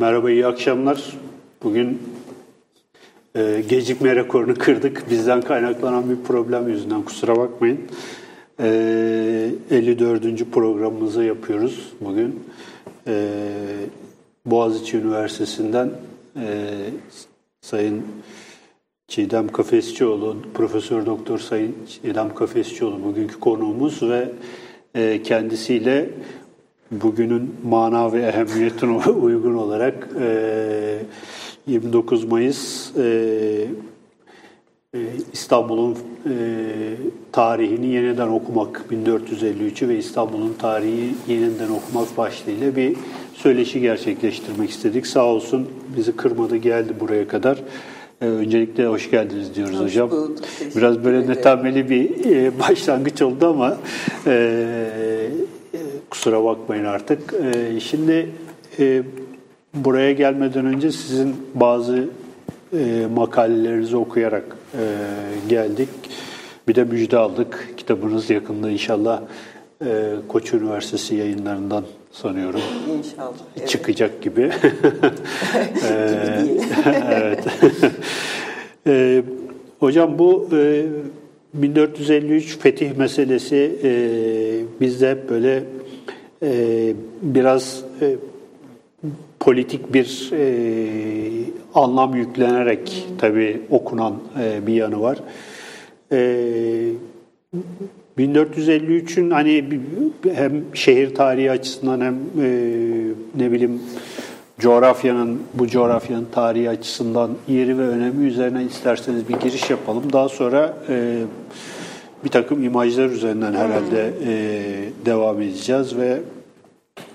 Merhaba, iyi akşamlar. Bugün e, gecikme rekorunu kırdık. Bizden kaynaklanan bir problem yüzünden kusura bakmayın. E, 54. programımızı yapıyoruz bugün. E, Boğaziçi Üniversitesi'nden e, Sayın Çiğdem Kafesçioğlu, Profesör Doktor Sayın Çiğdem Kafesçioğlu bugünkü konuğumuz ve e, kendisiyle bugünün mana ve ehemmiyetine uygun olarak e, 29 Mayıs e, e, İstanbul'un e, tarihini yeniden okumak 1453'ü ve İstanbul'un tarihi yeniden okumak başlığıyla bir söyleşi gerçekleştirmek istedik. Sağ olsun bizi kırmadı geldi buraya kadar. Ee, öncelikle hoş geldiniz diyoruz hoş hocam. Bulduk, Biraz böyle netameli bir e, başlangıç oldu ama e, kusura bakmayın artık. E, şimdi e, buraya gelmeden önce sizin bazı e, makalelerinizi okuyarak e, geldik. Bir de müjde aldık. Kitabınız yakında inşallah e, Koç Üniversitesi yayınlarından sanıyorum. İnşallah. Evet. Çıkacak gibi. gibi evet. e, hocam bu e, 1453 fetih meselesi e, bizde hep böyle e, biraz e, politik bir e, anlam yüklenerek tabii okunan e, bir yanı var. E, 1453'ün hani hem şehir tarihi açısından hem e, ne bileyim coğrafyanın bu coğrafyanın tarihi açısından yeri ve önemi üzerine isterseniz bir giriş yapalım. Daha sonra e, bir takım imajlar üzerinden herhalde e, devam edeceğiz ve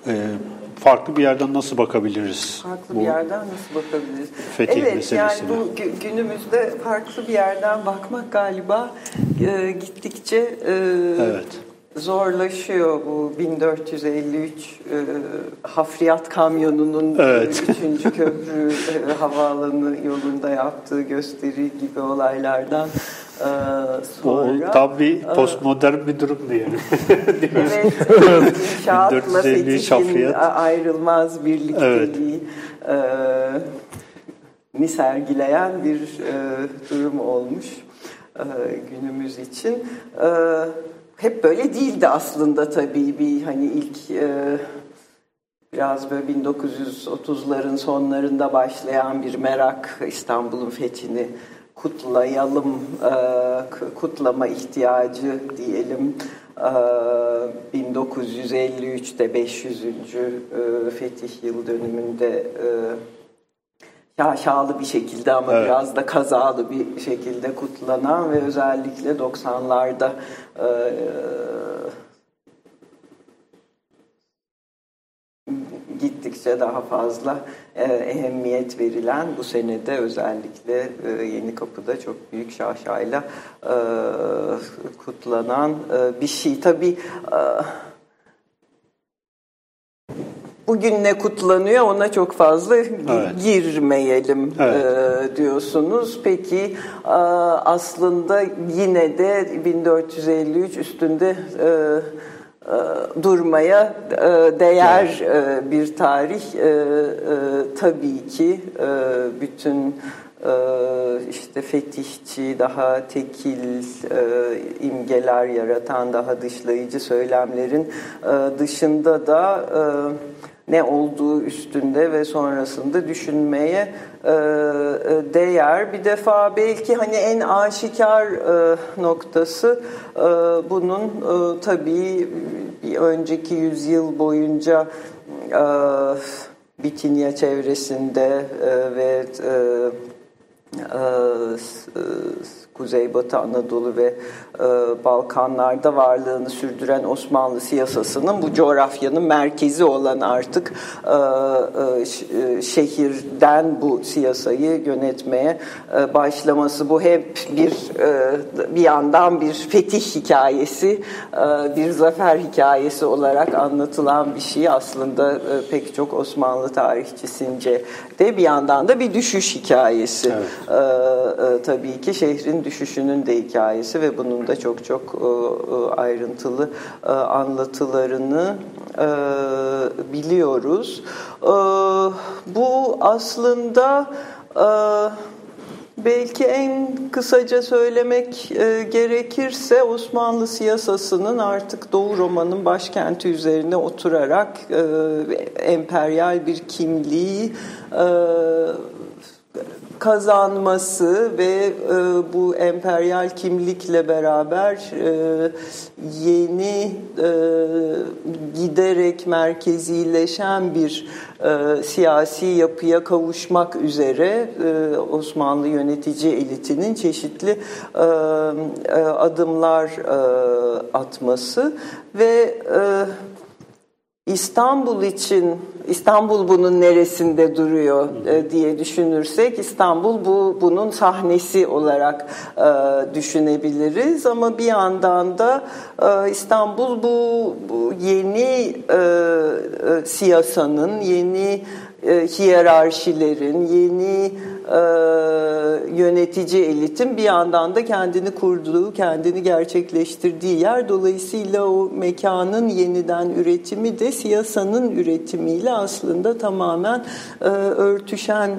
e, farklı bir yerden nasıl bakabiliriz? Farklı bu bir yerden nasıl bakabiliriz? fetih evet meselesine? yani bu günümüzde farklı bir yerden bakmak galiba e, gittikçe e, Evet. zorlaşıyor bu 1453 e, hafriyat kamyonunun Evet. 3. köprü e, havaalanı yolunda yaptığı gösteri gibi olaylardan e, O sonra tam bir postmodern bir durum diyelim. Evet, inşaatla 1453 fetişin hafriyat. ayrılmaz birlikteliği e, ni sergileyen bir e, durum olmuş e, günümüz için. E, hep böyle değildi aslında tabii bir hani ilk e, biraz böyle 1930'ların sonlarında başlayan bir merak İstanbul'un fethini kutlayalım, e, kutlama ihtiyacı diyelim. E, 1953'te 500. E, fetih yıl dönümünde e, şaşalı bir şekilde ama Evet. biraz da kazalı bir şekilde kutlanan ve özellikle 90'larda gittikçe daha fazla e, ehemmiyet verilen bu senede özellikle e, Yeni Kapı'da çok büyük şaşayla e, kutlanan e, bir şey. Tabii e, bugün ne kutlanıyor ona çok fazla Evet. girmeyelim Evet. e, diyorsunuz. Peki e, aslında yine de 1453 üstünde e, e, durmaya e, değer e, bir tarih. E, e, tabii ki e, bütün e, işte fetihçi, daha tekil e, imgeler yaratan, daha dışlayıcı söylemlerin e, dışında da e, ne olduğu üstünde ve sonrasında düşünmeye e, e, değer. Bir defa belki hani en aşikar e, noktası bunun tabii bir önceki yüzyıl boyunca e, Bitinya çevresinde ve Kuzeybatı Anadolu ve e, Balkanlarda varlığını sürdüren Osmanlı siyasasının bu coğrafyanın merkezi olan artık e, e, e, şehirden bu siyasayı yönetmeye e, başlaması. Bu hep bir e, bir yandan bir fetih hikayesi, e, bir zafer hikayesi olarak anlatılan bir şey aslında e, pek çok Osmanlı tarihçisince de bir yandan da bir düşüş hikayesi. Evet. Ee, e, tabii ki şehrin düşüşünün de hikayesi ve bunun da çok çok e, e, ayrıntılı e, anlatılarını e, biliyoruz. E, bu bu aslında e, belki en kısaca söylemek e, gerekirse Osmanlı siyasasının artık Doğu Roma'nın başkenti üzerine oturarak e, emperyal bir kimliği e, kazanması ve e, bu emperyal kimlikle beraber e, yeni e, giderek merkezileşen bir e, siyasi yapıya kavuşmak üzere e, Osmanlı yönetici elitinin çeşitli e, e, adımlar e, atması ve e, İstanbul için İstanbul bunun neresinde duruyor e, diye düşünürsek İstanbul bu bunun sahnesi olarak e, düşünebiliriz. Ama bir yandan da e, İstanbul bu, bu yeni e, siyasanın yeni e, hiyerarşilerin, yeni e, yönetici elitin bir yandan da kendini kurduğu, kendini gerçekleştirdiği yer. Dolayısıyla o mekanın yeniden üretimi de siyasanın üretimiyle aslında tamamen e, örtüşen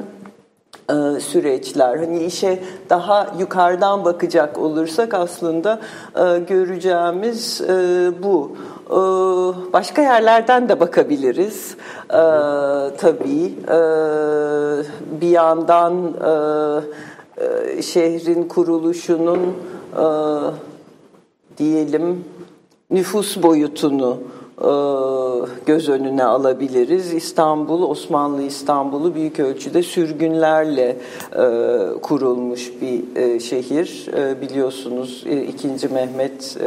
e, süreçler. Hani işe daha yukarıdan bakacak olursak aslında e, göreceğimiz e, bu. E, başka yerlerden de bakabiliriz. E, tabii e, bir yandan e, e, şehrin kuruluşunun e, diyelim nüfus boyutunu göz önüne alabiliriz. İstanbul, Osmanlı İstanbul'u büyük ölçüde sürgünlerle e, kurulmuş bir e, şehir. Biliyorsunuz 2. Mehmet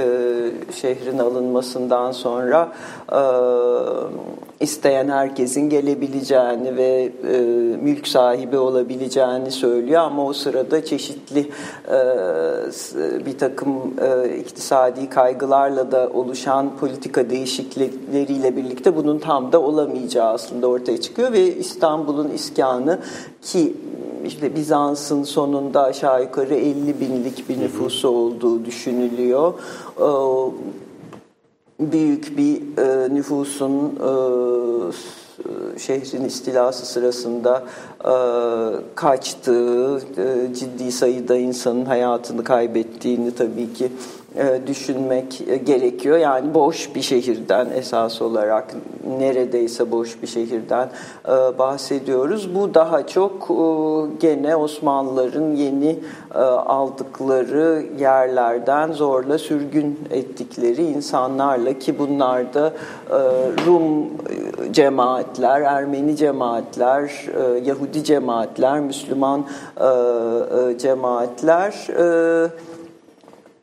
şehrin alınmasından sonra isteyen herkesin gelebileceğini ve e, mülk sahibi olabileceğini söylüyor ama o sırada çeşitli e, bir takım e, iktisadi kaygılarla da oluşan politika değişiklikleriyle birlikte bunun tam da olamayacağı aslında ortaya çıkıyor ve İstanbul'un iskanı ki işte Bizans'ın sonunda aşağı yukarı 50 binlik bir nüfusu olduğu düşünülüyor. E, büyük bir e, nüfusun e, şehrin istilası sırasında e, kaçtığı, e, ciddi sayıda insanın hayatını kaybettiğini tabii ki düşünmek gerekiyor. Yani boş bir şehirden esas olarak neredeyse boş bir şehirden e, bahsediyoruz. Bu daha çok e, gene Osmanlıların yeni aldıkları yerlerden zorla sürgün ettikleri insanlarla ki bunlar da Rum cemaatler, Ermeni cemaatler, Yahudi cemaatler, Müslüman cemaatler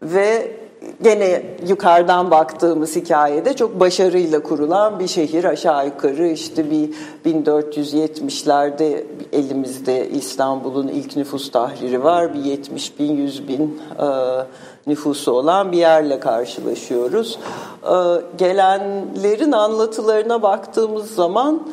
ve gene yukarıdan baktığımız hikayede çok başarıyla kurulan bir şehir aşağı yukarı işte bir 1470'lerde elimizde İstanbul'un ilk nüfus tahriri var bir 70 bin 100 bin e, nüfusu olan bir yerle karşılaşıyoruz. E, gelenlerin anlatılarına baktığımız zaman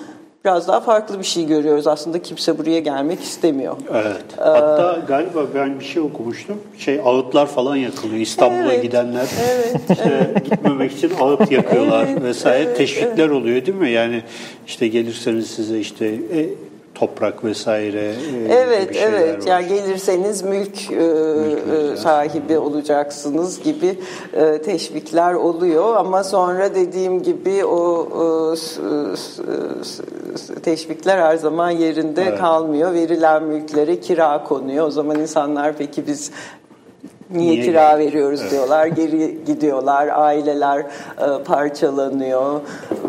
biraz daha farklı bir şey görüyoruz. Aslında kimse buraya gelmek istemiyor. Evet. Ee, Hatta galiba ben bir şey okumuştum. Şey ağıtlar falan yakılıyor. İstanbul'a evet, gidenler evet, işte evet. gitmemek için ağıt yakıyorlar evet, vesaire. Evet, Teşvikler evet. oluyor değil mi? Yani işte gelirseniz size işte e, toprak vesaire e, Evet evet var. yani gelirseniz mülk, e, mülk e, sahibi olacaksınız gibi e, teşvikler oluyor ama sonra dediğim gibi o e, teşvikler her zaman yerinde evet. kalmıyor. Verilen mülklere kira konuyor. O zaman insanlar peki biz Niye, Niye kira geldi? veriyoruz evet. diyorlar. Geri gidiyorlar. Aileler e, parçalanıyor.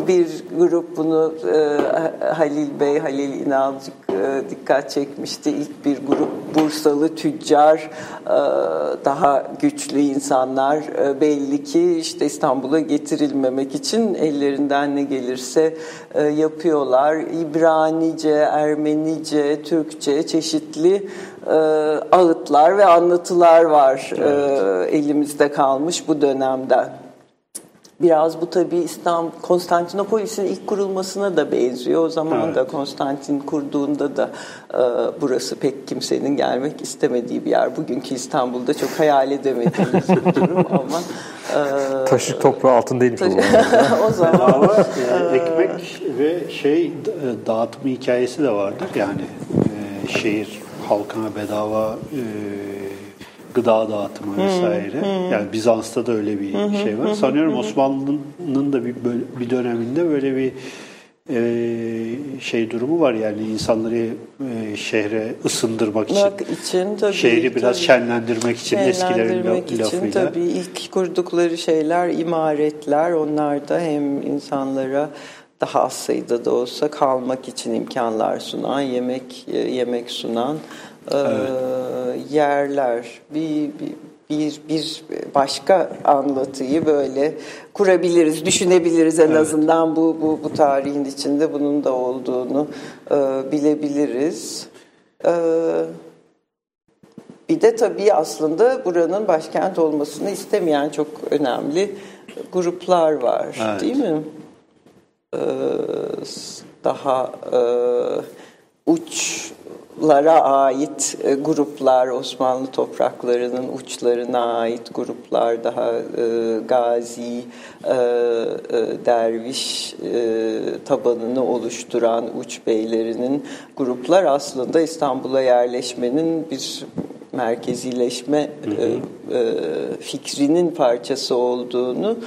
Bir grup bunu e, Halil Bey, Halil İnalcık e, dikkat çekmişti. İlk bir grup Bursalı tüccar, e, daha güçlü insanlar e, belli ki işte İstanbul'a getirilmemek için ellerinden ne gelirse e, yapıyorlar. İbranice, Ermenice, Türkçe çeşitli e, ağıtlar ve anlatılar var evet. e, elimizde kalmış bu dönemde. Biraz bu tabii İstanbul, Konstantinopolis'in ilk kurulmasına da benziyor. O zaman evet. da Konstantin kurduğunda da e, burası pek kimsenin gelmek istemediği bir yer. Bugünkü İstanbul'da çok hayal edemediğimiz bir durum ama e, taşı toprağı altın değilmiş taşı, o zaman. Ama e, ekmek ve şey dağıtım hikayesi de vardır. Yani e, şehir halkına bedava e, gıda dağıtımı vesaire. Hmm. Yani Bizans'ta da öyle bir hmm. şey var. Sanıyorum Osmanlı'nın da bir böyle, bir döneminde böyle bir e, şey durumu var yani insanları e, şehre ısındırmak için, için tabii, şehri biraz tabii. şenlendirmek için eskilerin için, lafıyla. Tabii ilk kurdukları şeyler imaretler. Onlar da hem insanlara daha az sayıda da olsa kalmak için imkanlar sunan, yemek e, yemek sunan evet. yerler. Bir, bir bir bir başka anlatıyı böyle kurabiliriz, düşünebiliriz en evet. azından bu bu bu tarihin içinde bunun da olduğunu e, bilebiliriz. E, bir de tabii aslında buranın başkent olmasını istemeyen çok önemli gruplar var, evet. değil mi? E, daha e, uç lara ait e, gruplar, Osmanlı topraklarının uçlarına ait gruplar, daha gazi, derviş tabanını oluşturan uç beylerinin gruplar aslında İstanbul'a yerleşmenin bir merkezileşme hı hı. Fikrinin parçası olduğunu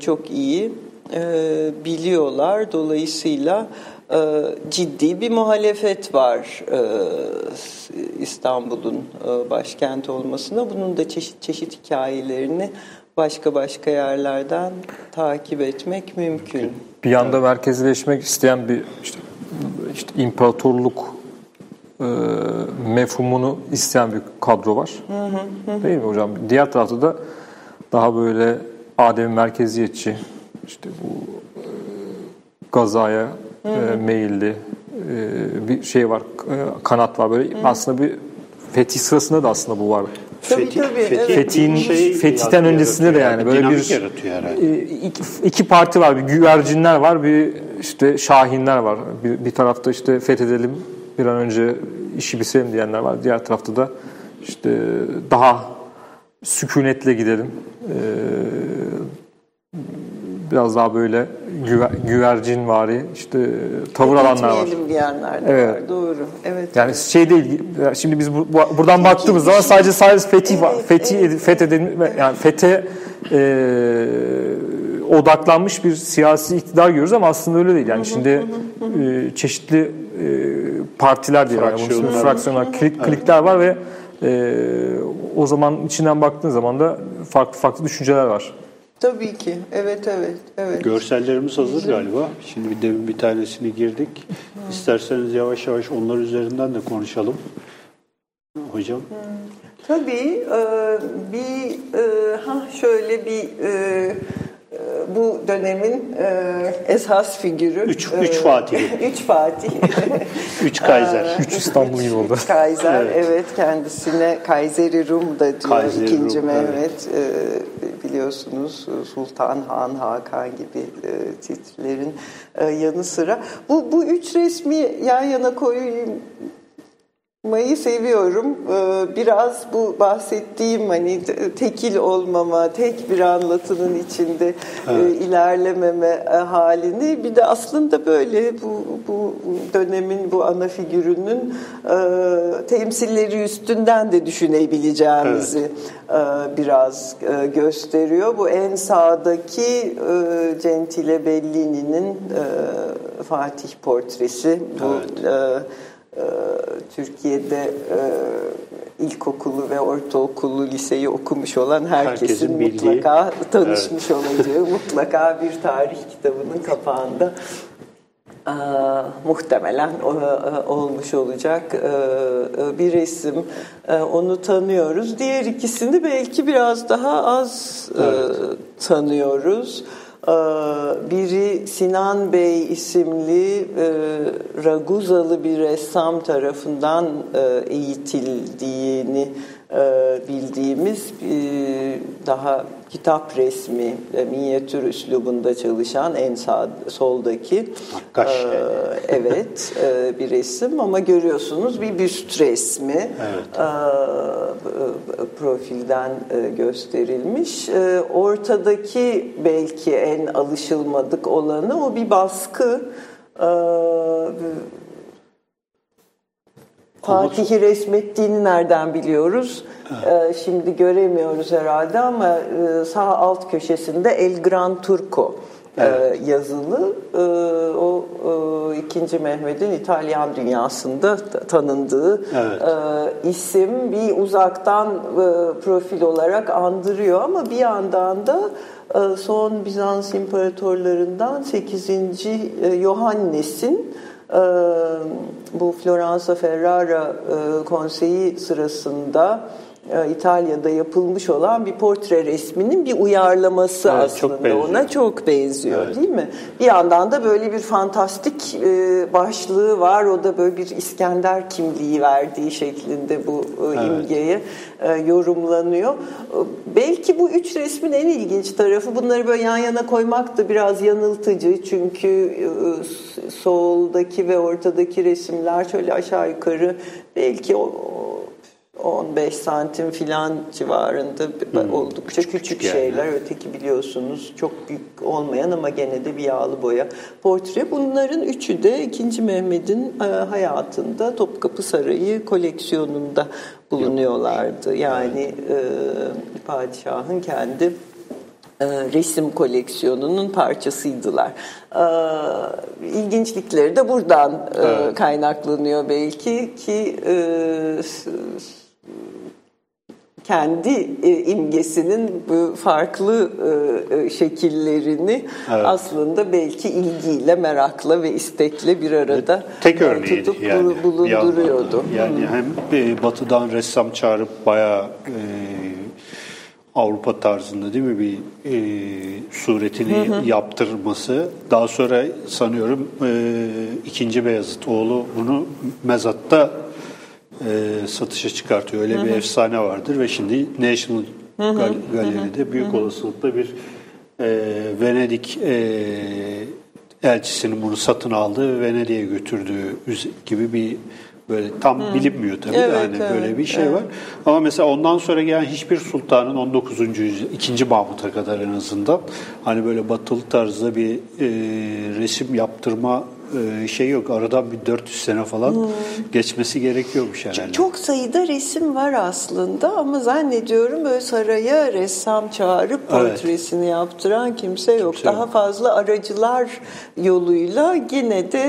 çok iyi e, biliyorlar. Dolayısıyla e, ciddi bir muhalefet var e, İstanbul'un e, başkent olmasına. Bunun da çeşit çeşit hikayelerini başka başka yerlerden takip etmek mümkün. Bir yanda merkezileşmek isteyen bir işte, işte imparatorluk e, mefhumunu isteyen bir kadro var. Hı hı, Değil mi hocam? Diğer tarafta da daha böyle Adem merkeziyetçi işte bu e, gazaya e, meyilli e, bir şey var, e, kanat var böyle. Hı. Aslında bir fetih sırasında da aslında bu var. Tabii Fethi, tabii. Fethi, evet. Fetih'in şey Fetih'ten öncesinde de yani böyle bir yaratıyor herhalde. Iki, iki parti var. Bir güvercinler var, bir işte şahinler var. Bir, bir tarafta işte fethedelim bir an önce işi bitirelim diyenler var. Diğer tarafta da işte daha sükunetle gidelim. Ee, biraz daha böyle güver, güvercin vari işte tavır alanlar var. diyenler de evet. var. Doğru. Evet. Yani şey değil. Şimdi biz bu, buradan Peki, baktığımız zaman sadece sadece fethi evet, fethi evet. fethedelim yani fete e, odaklanmış bir siyasi iktidar görüyoruz ama aslında öyle değil. Yani şimdi e, çeşitli e, partiler diye fraksiyonlar, yani, fraksiyonlar klik, klikler var ve e, o zaman içinden baktığın zaman da farklı farklı düşünceler var. Tabii ki. Evet, evet, evet. Görsellerimiz hazır galiba. Şimdi bir demin bir tanesini girdik. İsterseniz yavaş yavaş onlar üzerinden de konuşalım. Hocam. Tabii. E, bir e, ha şöyle bir e, bu dönemin esas figürü. Üç, üç Fatih. üç Fatih. üç Kaiser. üç İstanbul gibi oldu. Üç Kaiser evet. evet kendisine Kayseri Rum da diyor Kayseri ikinci Rum, Mehmet. Evet biliyorsunuz Sultan Han, Hakan gibi e, titrilerin e, yanı sıra. Bu, bu üç resmi yan yana koyayım Mayı seviyorum. Ee, biraz bu bahsettiğim hani tekil olmama, tek bir anlatının içinde e, evet. ilerlememe e, halini bir de aslında böyle bu, bu dönemin bu ana figürünün e, temsilleri üstünden de düşünebileceğimizi evet. biraz gösteriyor. Bu en sağdaki Gentile Bellini'nin Fatih portresi. Bu evet Türkiye'de e, ilkokulu ve ortaokulu, liseyi okumuş olan herkesin, herkesin mutlaka tanışmış evet. olacağı, mutlaka bir tarih kitabının kapağında e, muhtemelen e, olmuş olacak bir resim. onu tanıyoruz. Diğer ikisini belki biraz daha az evet. tanıyoruz. Ee, biri Sinan Bey isimli e, Raguzalı bir ressam tarafından e, eğitildiğini bildiğimiz daha kitap resmi, minyatür üslubunda çalışan en sağ soldaki Nakkaş e, evet e, bir resim ama görüyorsunuz bir büst resmi Evet. e, profilden e, gösterilmiş. E, ortadaki belki en alışılmadık olanı o bir baskı. E, Fatih'i resmettiğini nereden biliyoruz? Ee, şimdi göremiyoruz herhalde ama e, sağ alt köşesinde El Gran Turco e, yazılı. E, o 2. Mehmet'in İtalyan dünyasında tanındığı Evet. isim bir uzaktan profil olarak andırıyor ama bir yandan da son Bizans imparatorlarından 8. e, Yohannes'in bu Floransa Ferrara konseyi sırasında İtalya'da yapılmış olan bir portre resminin bir uyarlaması Evet, çok aslında benziyor. ona çok benziyor Evet. değil mi? Bir yandan da böyle bir fantastik e, başlığı var. O da böyle bir İskender kimliği verdiği şeklinde bu e, imgeye e, yorumlanıyor. E, belki bu üç resmin en ilginç tarafı bunları böyle yan yana koymak da biraz yanıltıcı. Çünkü e, soldaki ve ortadaki resimler şöyle aşağı yukarı belki o 15 santim filan civarında oldukça küçük, yani. şeyler. Öteki biliyorsunuz çok büyük olmayan ama gene de bir yağlı boya portre. Bunların üçü de 2. Mehmet'in e, hayatında Topkapı Sarayı koleksiyonunda bulunuyorlardı. Yani e, padişahın kendi e, resim koleksiyonunun parçasıydılar. E, İlginçlikleri de buradan Evet. kaynaklanıyor belki ki kendi e, imgesinin bu farklı e, e, şekillerini Evet. aslında belki ilgiyle, merakla ve istekle bir arada Tek e, örneğiydi tutup yani. bulunduruyordu. Yani hem e, batıdan ressam çağırıp bayağı e, Avrupa tarzında değil mi bir e, suretini yaptırması. Daha sonra sanıyorum e, ikinci Beyazıt oğlu bunu mezatta e, satışa çıkartıyor. Öyle bir efsane vardır ve şimdi National Gal- Gallery'de büyük olasılıkla bir e, Venedik e, elçisinin bunu satın aldığı ve Venedik'e götürdüğü gibi bir böyle tam bilinmiyor tabii de Evet, hani evet, böyle bir şey evet. var. Ama mesela ondan sonra gelen hiçbir sultanın 19. yüzyıl 2. Mahmut'a kadar en azından hani böyle batılı tarzda bir e, resim yaptırma şey yok. Aradan bir 400 sene falan geçmesi gerekiyormuş herhalde. Çok sayıda resim var aslında ama zannediyorum böyle saraya ressam çağırıp Evet. portresini yaptıran kimse yok. Kimse Daha yok. fazla aracılar yoluyla yine de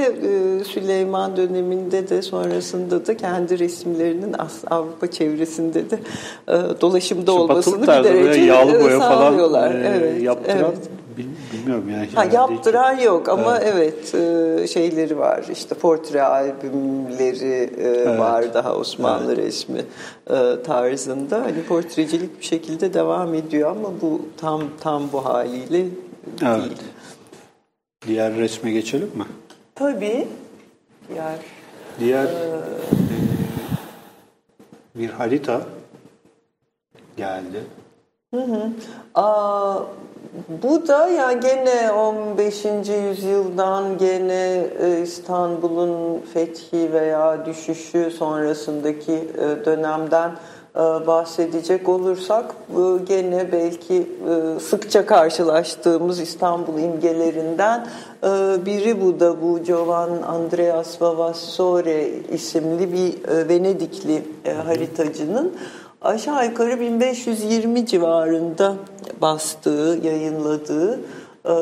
e, Süleyman döneminde de sonrasında da kendi resimlerinin Avrupa çevresinde de e, dolaşımda Şu olmasını bir derece yağlı e, boya falan sağlıyorlar. e, evet, yaptıran evet. Bil- bilmiyorum yani. Ha, yaptıran yok ama evet, e, şeyleri var işte portre albümleri e, var daha Osmanlı resmi e, tarzında hani portrecilik bir şekilde devam ediyor ama bu tam tam bu haliyle Evet. değil. Diğer resme geçelim mi? Tabii diğer Diğer bir harita geldi. Aa, bu da ya gene 15. yüzyıldan gene e, İstanbul'un fethi veya düşüşü sonrasındaki e, dönemden e, bahsedecek olursak gene belki sıkça karşılaştığımız İstanbul imgelerinden biri bu da bu Giovan Andreas Vavassore isimli bir Venedikli haritacının aşağı yukarı 1520 civarında bastığı, yayınladığı e,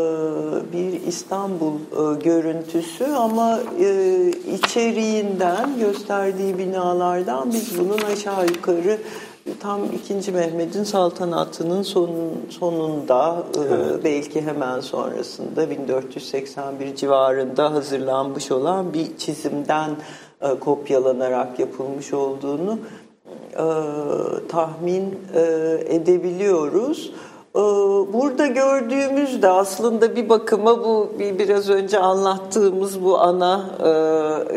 bir İstanbul e, görüntüsü ama e, içeriğinden gösterdiği binalardan biz bunun aşağı yukarı tam 2. Mehmet'in saltanatının son, sonunda e, belki hemen sonrasında 1481 civarında hazırlanmış olan bir çizimden kopyalanarak yapılmış olduğunu e, tahmin e, edebiliyoruz. Ee, burada gördüğümüz de aslında bir bakıma bu bir, biraz önce anlattığımız bu ana e,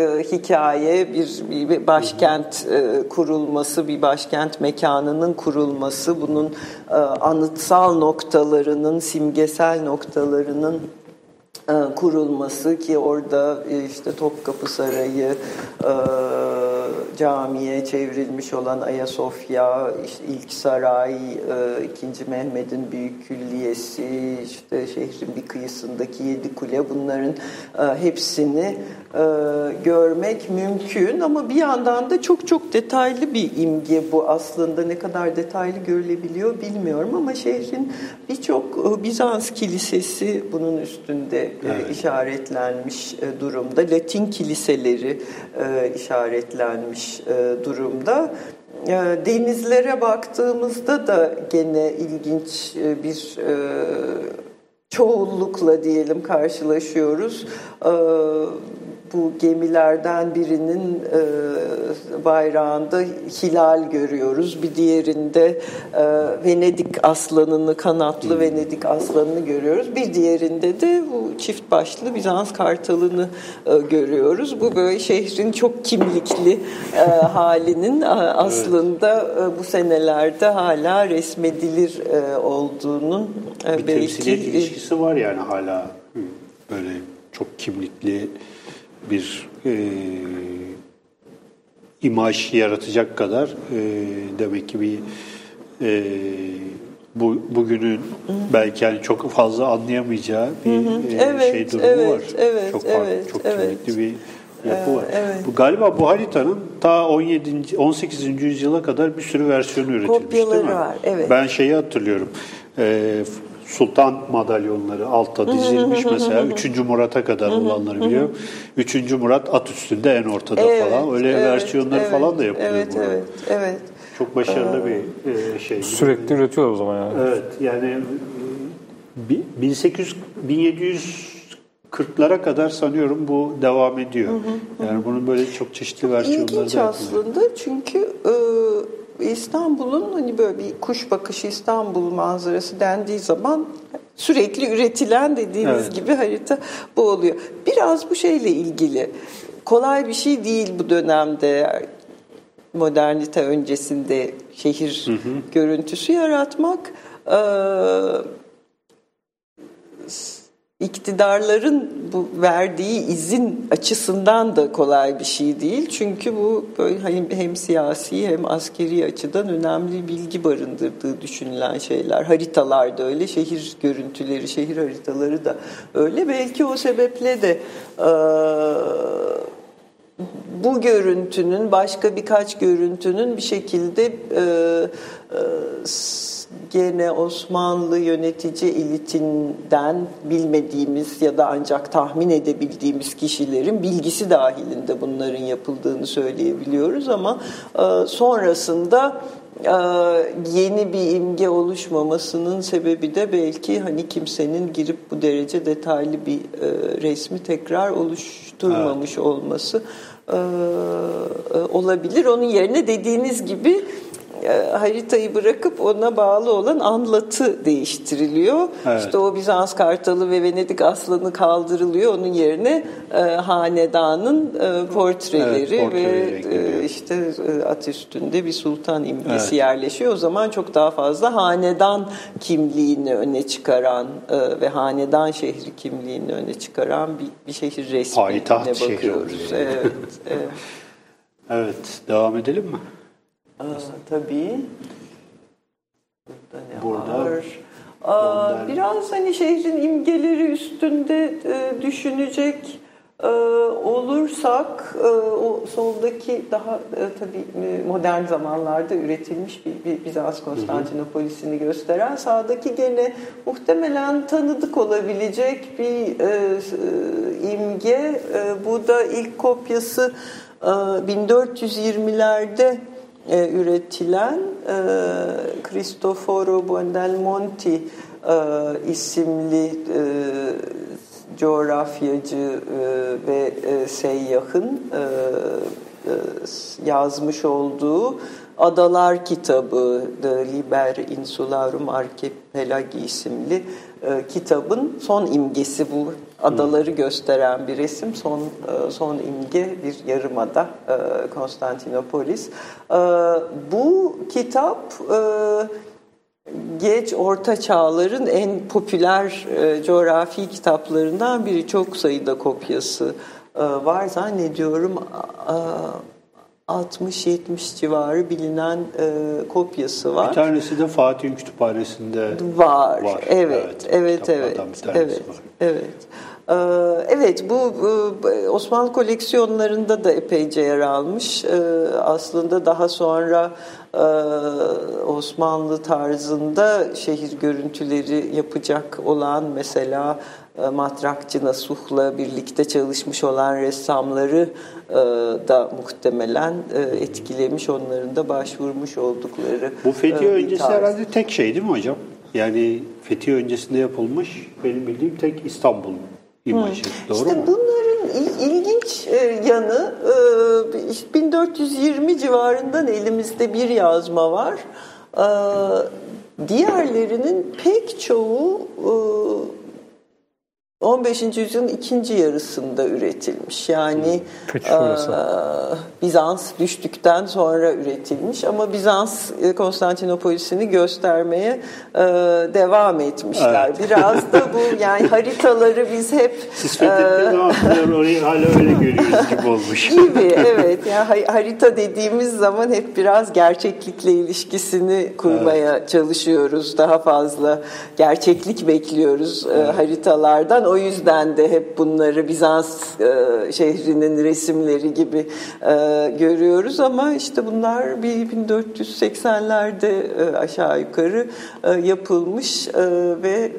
e, hikaye bir, bir başkent e, kurulması, bir başkent mekanının kurulması, bunun e, anıtsal noktalarının, simgesel noktalarının e, kurulması ki orada e, işte Topkapı Sarayı e, camiye çevrilmiş olan Ayasofya, işte ilk saray, ikinci Mehmet'in büyük külliyesi, işte şehrin bir kıyısındaki yedi kule bunların hepsini görmek mümkün ama bir yandan da çok çok detaylı bir imge bu aslında ne kadar detaylı görülebiliyor bilmiyorum ama şehrin birçok Bizans kilisesi bunun üstünde evet. işaretlenmiş durumda. Latin kiliseleri işaretlenmiş durumda. Denizlere baktığımızda da gene ilginç bir çoğunlukla diyelim karşılaşıyoruz bu gemilerden birinin e, bayrağında hilal görüyoruz. Bir diğerinde e, Venedik aslanını, kanatlı Venedik aslanını görüyoruz. Bir diğerinde de bu çift başlı Bizans kartalını e, görüyoruz. Bu böyle şehrin çok kimlikli e, halinin e, aslında e, bu senelerde hala resmedilir e, olduğunun e, bir belki... temsiliyet ilişkisi var yani hala böyle çok kimlikli bir e, imaj yaratacak kadar e, demek ki bir e, bu bugünün belki yani çok fazla anlayamayacağı bir hı hı. E, evet, şey durumu evet, var. Evet, çok farklı, evet, çok evet. bir yapı var. Evet. Bu galiba bu haritanın ta 17. 18. yüzyıla kadar bir sürü versiyonu üretilmiş Kopyaları değil mi? var. Evet. Ben şeyi hatırlıyorum. E, sultan madalyonları altta dizilmiş mesela. Üçüncü Murat'a kadar olanları biliyorum. Üçüncü Murat at üstünde en ortada evet, falan. Öyle evet, versiyonları evet, falan da yapılıyor evet, burada. Evet, evet. Çok başarılı ee, bir e, şey. Sürekli üretiyorlar o zaman yani. Evet yani 1800 1740'lara kadar sanıyorum bu devam ediyor. Hı hı, yani bunun böyle çok çeşitli versiyonları da İlginç aslında çünkü e, İstanbul'un hani böyle bir kuş bakışı İstanbul manzarası dendiği zaman sürekli üretilen dediğiniz evet. gibi harita bu oluyor. Biraz bu şeyle ilgili. Kolay bir şey değil bu dönemde modernite öncesinde şehir hı hı. görüntüsü yaratmak. Ee, iktidarların bu verdiği izin açısından da kolay bir şey değil. Çünkü bu böyle hem, hem siyasi hem askeri açıdan önemli bilgi barındırdığı düşünülen şeyler. Haritalar da öyle, şehir görüntüleri, şehir haritaları da öyle. Belki o sebeple de e, bu görüntünün başka birkaç görüntünün bir şekilde e, e, gene Osmanlı yönetici elitinden bilmediğimiz ya da ancak tahmin edebildiğimiz kişilerin bilgisi dahilinde bunların yapıldığını söyleyebiliyoruz ama e, sonrasında yeni bir imge oluşmamasının sebebi de belki hani kimsenin girip bu derece detaylı bir e, resmi tekrar oluşturmamış evet. olması olabilir. Onun yerine dediğiniz gibi e, haritayı bırakıp ona bağlı olan anlatı değiştiriliyor. Evet. İşte o Bizans Kartalı ve Venedik Aslanı kaldırılıyor. Onun yerine e, hanedanın e, portreleri evet, ve e, işte e, at üstünde bir sultan imgesi evet. yerleşiyor. O zaman çok daha fazla hanedan kimliğini öne çıkaran e, ve hanedan şehri kimliğini öne çıkaran bir, bir şehir resmine Payitaht bakıyoruz. Şehri evet, evet. evet, devam edelim mi? Aa, tabii. Burada ne Burada, var? Aa, biraz hani şehrin imgeleri üstünde e, düşünecek e, olursak e, o soldaki daha e, tabii modern zamanlarda üretilmiş bir, bir Bizans Konstantinopolis'ini gösteren sağdaki gene muhtemelen tanıdık olabilecek bir e, e, imge. E, bu da ilk kopyası e, 1420'lerde e, üretilen e, Cristoforo Buondelmonti e, isimli e, coğrafyacı e, ve e, seyyahın e, e, yazmış olduğu Adalar kitabı The Liber Insularum Archipelagi isimli e, kitabın son imgesi bu. Adaları gösteren bir resim. Son e, son imge bir yarımada e, Konstantinopolis. E, bu kitap geç orta çağların en popüler coğrafi kitaplarından biri. Çok sayıda kopyası var zannediyorum. E, 60-70 civarı bilinen e, kopyası var. Bir tanesi de Fatih'in kütüphanesinde var. var. Evet, evet, evet. Evet, evet. Evet. Ee, Evet, bu Osmanlı koleksiyonlarında da epeyce yer almış. Ee, Aslında daha sonra e, Osmanlı tarzında şehir görüntüleri yapacak olan mesela e, Matrakçı Nasuh'la birlikte çalışmış olan ressamları e, da muhtemelen etkilemiş, onların da başvurmuş oldukları Bu Fethi e, bir öncesi tarz. herhalde tek şey değil mi hocam? Yani Fethi öncesinde yapılmış benim bildiğim tek İstanbul imajı. Doğru İşte mu? bunların il- ilginç e, yanı e, işte 1420 civarından elimizde bir yazma var. E, Diğerlerinin pek çoğu e, 15. yüzyılın ikinci yarısında üretilmiş. Yani sonrası. e, Bizans düştükten sonra üretilmiş ama Bizans e, Konstantinopolis'ini göstermeye e, devam etmişler. Evet. Biraz da bu yani haritaları biz hep Siz zaman bunlar orayı hala öyle görüyoruz gibi olmuş. gibi evet yani ha- harita dediğimiz zaman hep biraz gerçeklikle ilişkisini kurmaya çalışıyoruz daha fazla gerçeklik bekliyoruz e, haritalardan o yüzden de hep bunları Bizans e, şehrinin resimleri gibi e, görüyoruz ama işte bunlar bir 1480'lerde e, aşağı yukarı e, yapılmış e, ve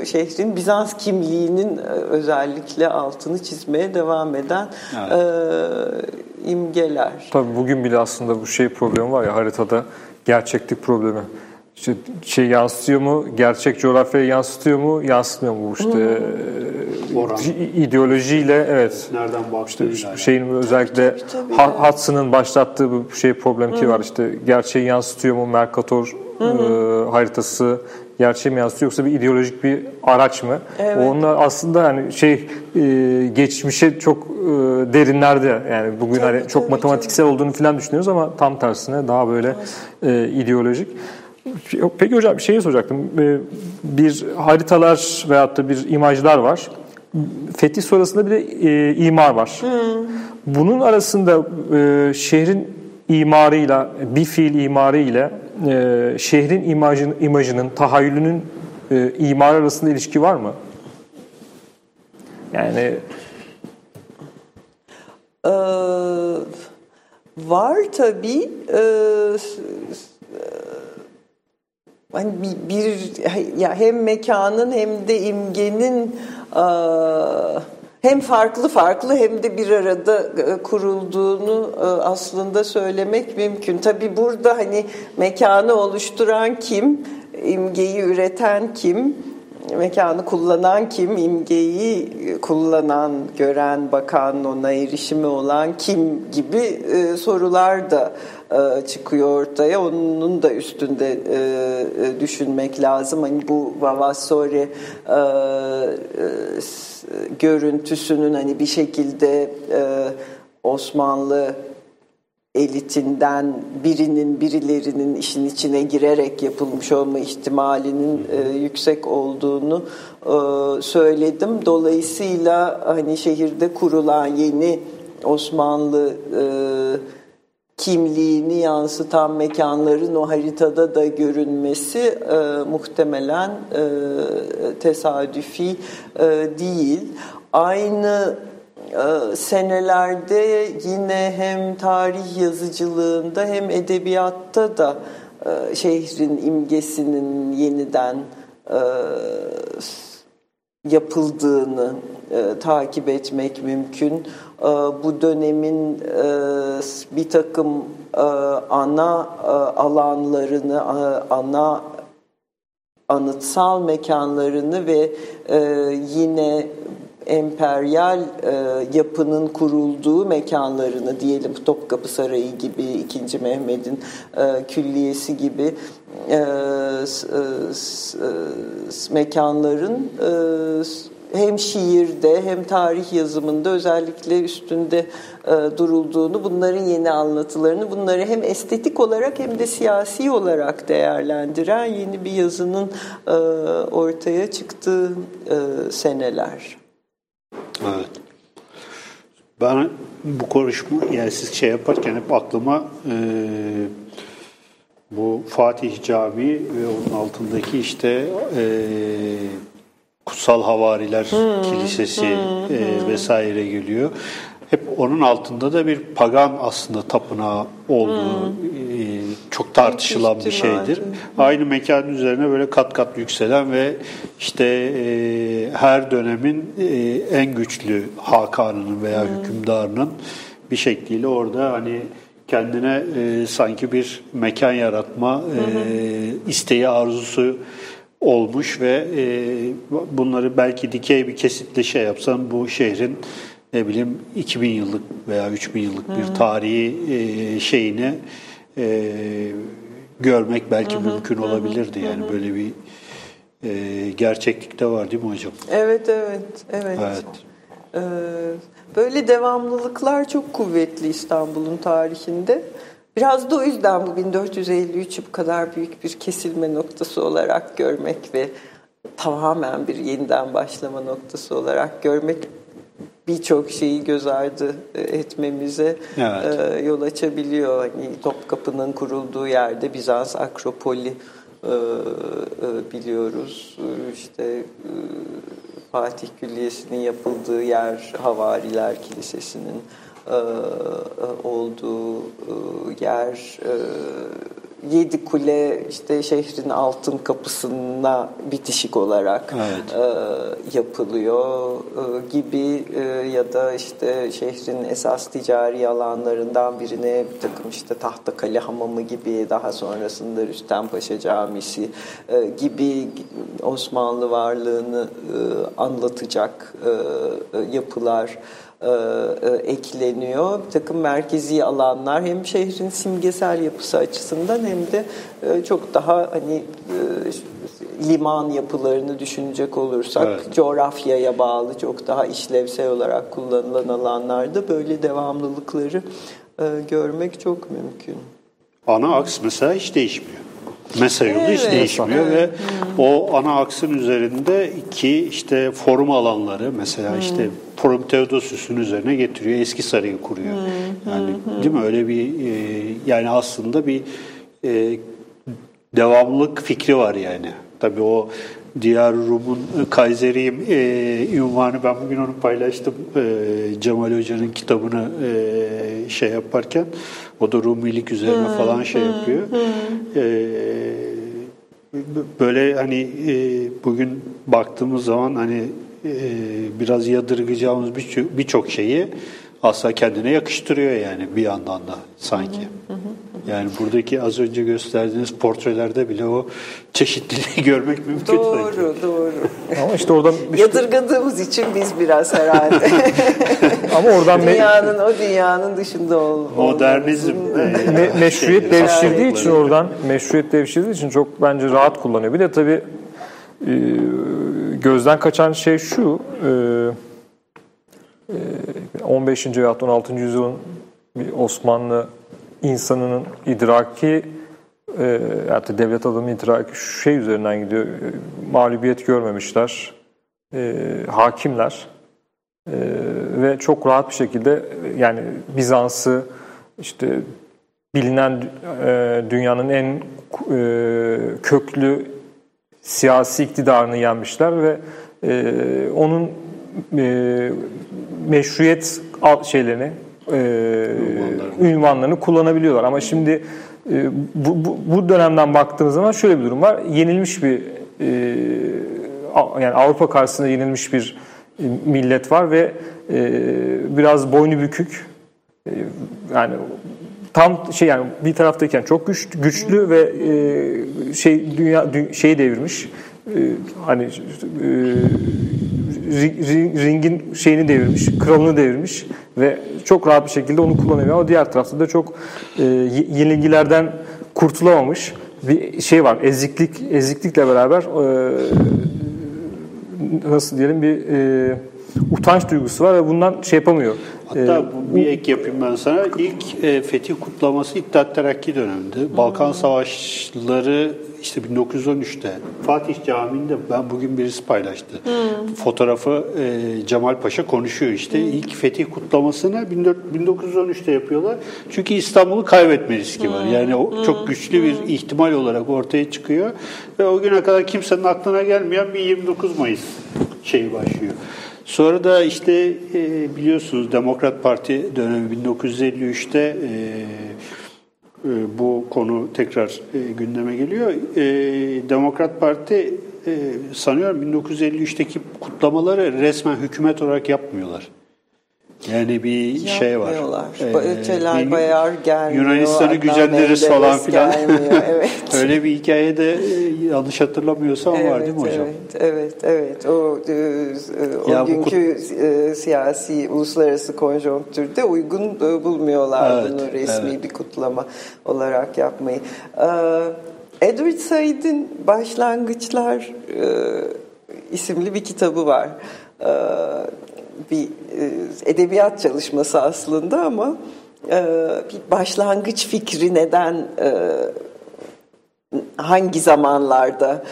e, şehrin Bizans kimliğinin e, özellikle altını çizmeye devam eden Evet. e, imgeler. Tabii bugün bile aslında bu şey problemi var ya haritada gerçeklik problemi. İşte şey yansıtıyor mu, gerçek coğrafyaya yansıtıyor mu, yansıtmıyor mu? İşte Oran. e, ideolojiyle evet. Nereden. İşte şeyin özellikle tabii, Hudson'ın başlattığı bu şey problemi var işte gerçeği yansıtıyor mu Mercator e, haritası gerçeği mi yansıtıyor yoksa bir ideolojik bir araç mı? Onlar aslında hani şey e, geçmişe çok e, derinlerde yani bugün hani çok tabii, matematiksel olduğunu falan düşünüyoruz ama tam tersine daha böyle e, ideolojik. Peki hocam bir şeyi soracaktım. E, Bir haritalar veyahut da bir imajlar var. Fetih sonrasında bir de e, imar var. Bunun arasında e, şehrin imarıyla, bir fiil imarı ile e, şehrin imajın, imajının, tahayyülünün e, imar arasında ilişki var mı? Yani Ee, var tabii. Ee, hani bir, bir ya hem mekanın hem de imgenin e, hem farklı farklı hem de bir arada e, kurulduğunu e, aslında söylemek mümkün. Tabii burada hani mekanı oluşturan kim, imgeyi üreten kim, mekanı kullanan kim, imgeyi kullanan, gören, bakan, ona erişimi olan kim gibi sorular da çıkıyor ortaya. Onun da üstünde e, e, düşünmek lazım. Hani bu Vavassori e, e, görüntüsünün hani bir şekilde e, Osmanlı elitinden birinin birilerinin işin içine girerek yapılmış olma ihtimalinin e, yüksek olduğunu e, söyledim. Dolayısıyla hani şehirde kurulan yeni Osmanlı e, kimliğini yansıtan mekanların o haritada da görünmesi e, muhtemelen e, tesadüfi e, değil. Aynı e, senelerde yine hem tarih yazıcılığında hem edebiyatta da e, şehrin imgesinin yeniden e, yapıldığını e, takip etmek mümkün. E, bu dönemin e, bir takım e, ana e, alanlarını, ana anıtsal mekanlarını ve yine emperyal yapının kurulduğu mekanlarını diyelim Topkapı Sarayı gibi, 2. Mehmet'in külliyesi gibi mekanların hem şiirde hem tarih yazımında özellikle üstünde durulduğunu, bunların yeni anlatılarını, bunları hem estetik olarak hem de siyasi olarak değerlendiren yeni bir yazının ortaya çıktığı seneler. Evet. Ben bu konuşma yani siz şey yaparken hep aklıma e, bu Fatih Camii ve onun altındaki işte e, Kutsal Havariler hmm, Kilisesi hmm, e, vesaire geliyor. Hep onun altında da bir pagan aslında tapınağı olduğu hmm. e, çok tartışılan bir şeydir. Hmm. Aynı mekanın üzerine böyle kat kat yükselen ve işte e, her dönemin e, en güçlü hakanının veya hmm. hükümdarının bir şekliyle orada hani kendine e, sanki bir mekan yaratma e, isteği arzusu olmuş ve e, bunları belki dikey bir kesitle şey yapsan bu şehrin ne bileyim 2000 yıllık veya 3000 yıllık bir hmm. tarihi e, şeyini e, görmek belki hı mümkün olabilirdi. Yani böyle bir e, gerçeklik de var değil mi hocam? Evet, evet, evet. evet. Ee, böyle devamlılıklar çok kuvvetli İstanbul'un tarihinde. Biraz da o yüzden bu 1453'ü bu kadar büyük bir kesilme noktası olarak görmek ve tamamen bir yeniden başlama noktası olarak görmek birçok şeyi göz ardı e, etmemize evet. e, yol açabiliyor. Hani Topkapı'nın kurulduğu yerde Bizans Akropoli e, biliyoruz. İşte Fatih Külliyesi'nin yapıldığı yer Havariler Kilisesi'nin olduğu e, yer Yedi Kule işte şehrin altın kapısına bitişik olarak evet. e, yapılıyor e, gibi e, ya da işte şehrin esas ticari alanlarından birine bir takım işte Tahtakale Hamamı gibi daha sonrasında Rüstempaşa Camisi e, gibi Osmanlı varlığını e, anlatacak e, e yapılar e, e, ekleniyor. Bir takım merkezi alanlar hem şehrin simgesel yapısı açısından hem de e, çok daha hani e, liman yapılarını düşünecek olursak evet. coğrafyaya bağlı çok daha işlevsel olarak kullanılan alanlarda böyle devamlılıkları e, görmek çok mümkün. Ana aks mesela hiç değişmiyor. Mesela yolu evet. hiç değişmiyor evet. ve hmm. o ana aksın üzerinde iki işte forum alanları mesela hmm. işte Forum Theodosius'un üzerine getiriyor. Eski sarayı kuruyor. Hmm. Yani hmm. değil mi öyle bir e, yani aslında bir e, devamlılık fikri var yani. Tabii o Diyar Rum'un Kaiseriyim e, ünvanı ben bugün onu paylaştım e, Cemal Hoca'nın kitabını e, şey yaparken o da Rumilik üzerine hmm, falan şey hmm, yapıyor. Hmm. E, böyle hani e, bugün baktığımız zaman hani e, biraz yadırgayacağımız birçok bir şeyi aslında kendine yakıştırıyor yani bir yandan da sanki. Hı hı hı. Yani buradaki az önce gösterdiğiniz portrelerde bile o çeşitliliği görmek mümkün. Doğru, sanki. doğru. Ama işte oradan işte... yadırgadığımız için biz biraz herhalde. Ama oradan dünyanın o dünyanın dışında ol. Modernizm me meşruiyet şey, devşirdiği için oradan meşruiyet devşirdiği için çok bence rahat kullanıyor. Bir de tabii e, gözden kaçan şey şu. E, 15. veya 16. yüzyılın Osmanlı insanının idraki e, hatta devlet adamı idraki şu şey üzerinden gidiyor. E, mağlubiyet görmemişler. E, hakimler. E, ve çok rahat bir şekilde yani Bizans'ı işte bilinen e, dünyanın en e, köklü siyasi iktidarını yenmişler ve e, onun e, meşruiyet şeylerini e, ünvanlarını kullanabiliyorlar. Ama şimdi e, bu, bu, bu dönemden baktığımız zaman şöyle bir durum var. Yenilmiş bir e, yani Avrupa karşısında yenilmiş bir e, millet var ve e, biraz boynu bükük. E, yani tam şey yani bir taraftayken çok güç, güçlü ve e, şey dünya dü, şeyi devirmiş. E, hani e, ringin şeyini devirmiş, kralını devirmiş ve çok rahat bir şekilde onu kullanıyor. Ama diğer tarafta da çok e, yenilgilerden kurtulamamış bir şey var. Eziklik eziklikle beraber e, nasıl diyelim bir e, utanç duygusu var ve bundan şey yapamıyor. Hatta ee, bir ek yapayım ben sana. İlk e, fetih kutlaması İttihat Terakki döneminde. Balkan Savaşları işte 1913'te Fatih Camii'nde ben bugün birisi paylaştı. Hmm. Fotoğrafı e, Cemal Paşa konuşuyor işte. Hmm. İlk fetih kutlamasını 1913'te yapıyorlar. Çünkü İstanbul'u kaybetme riski hmm. var. Yani o hmm. çok güçlü bir hmm. ihtimal olarak ortaya çıkıyor. Ve o güne kadar kimsenin aklına gelmeyen bir 29 Mayıs şeyi başlıyor. Sonra da işte e, biliyorsunuz Demokrat Parti dönemi 1953'te e, e, bu konu tekrar e, gündeme geliyor. E, Demokrat Parti e, sanıyorum 1953'teki kutlamaları resmen hükümet olarak yapmıyorlar. Yani bir şey var. Ee, Celal Bayar gelmiyor. Yunanistan'ı gücenleriz falan filan. evet. Öyle bir hikaye de e, yanlış hatırlamıyorsam evet, var değil mi hocam? Evet, evet, evet. O, e, o ya günkü bu... E, siyasi, uluslararası konjonktürde uygun bulmuyorlar evet, bunu resmi evet. bir kutlama olarak yapmayı. Edward Said'in Başlangıçlar isimli bir kitabı var bir e, edebiyat çalışması aslında ama e, bir başlangıç fikri neden e, hangi zamanlarda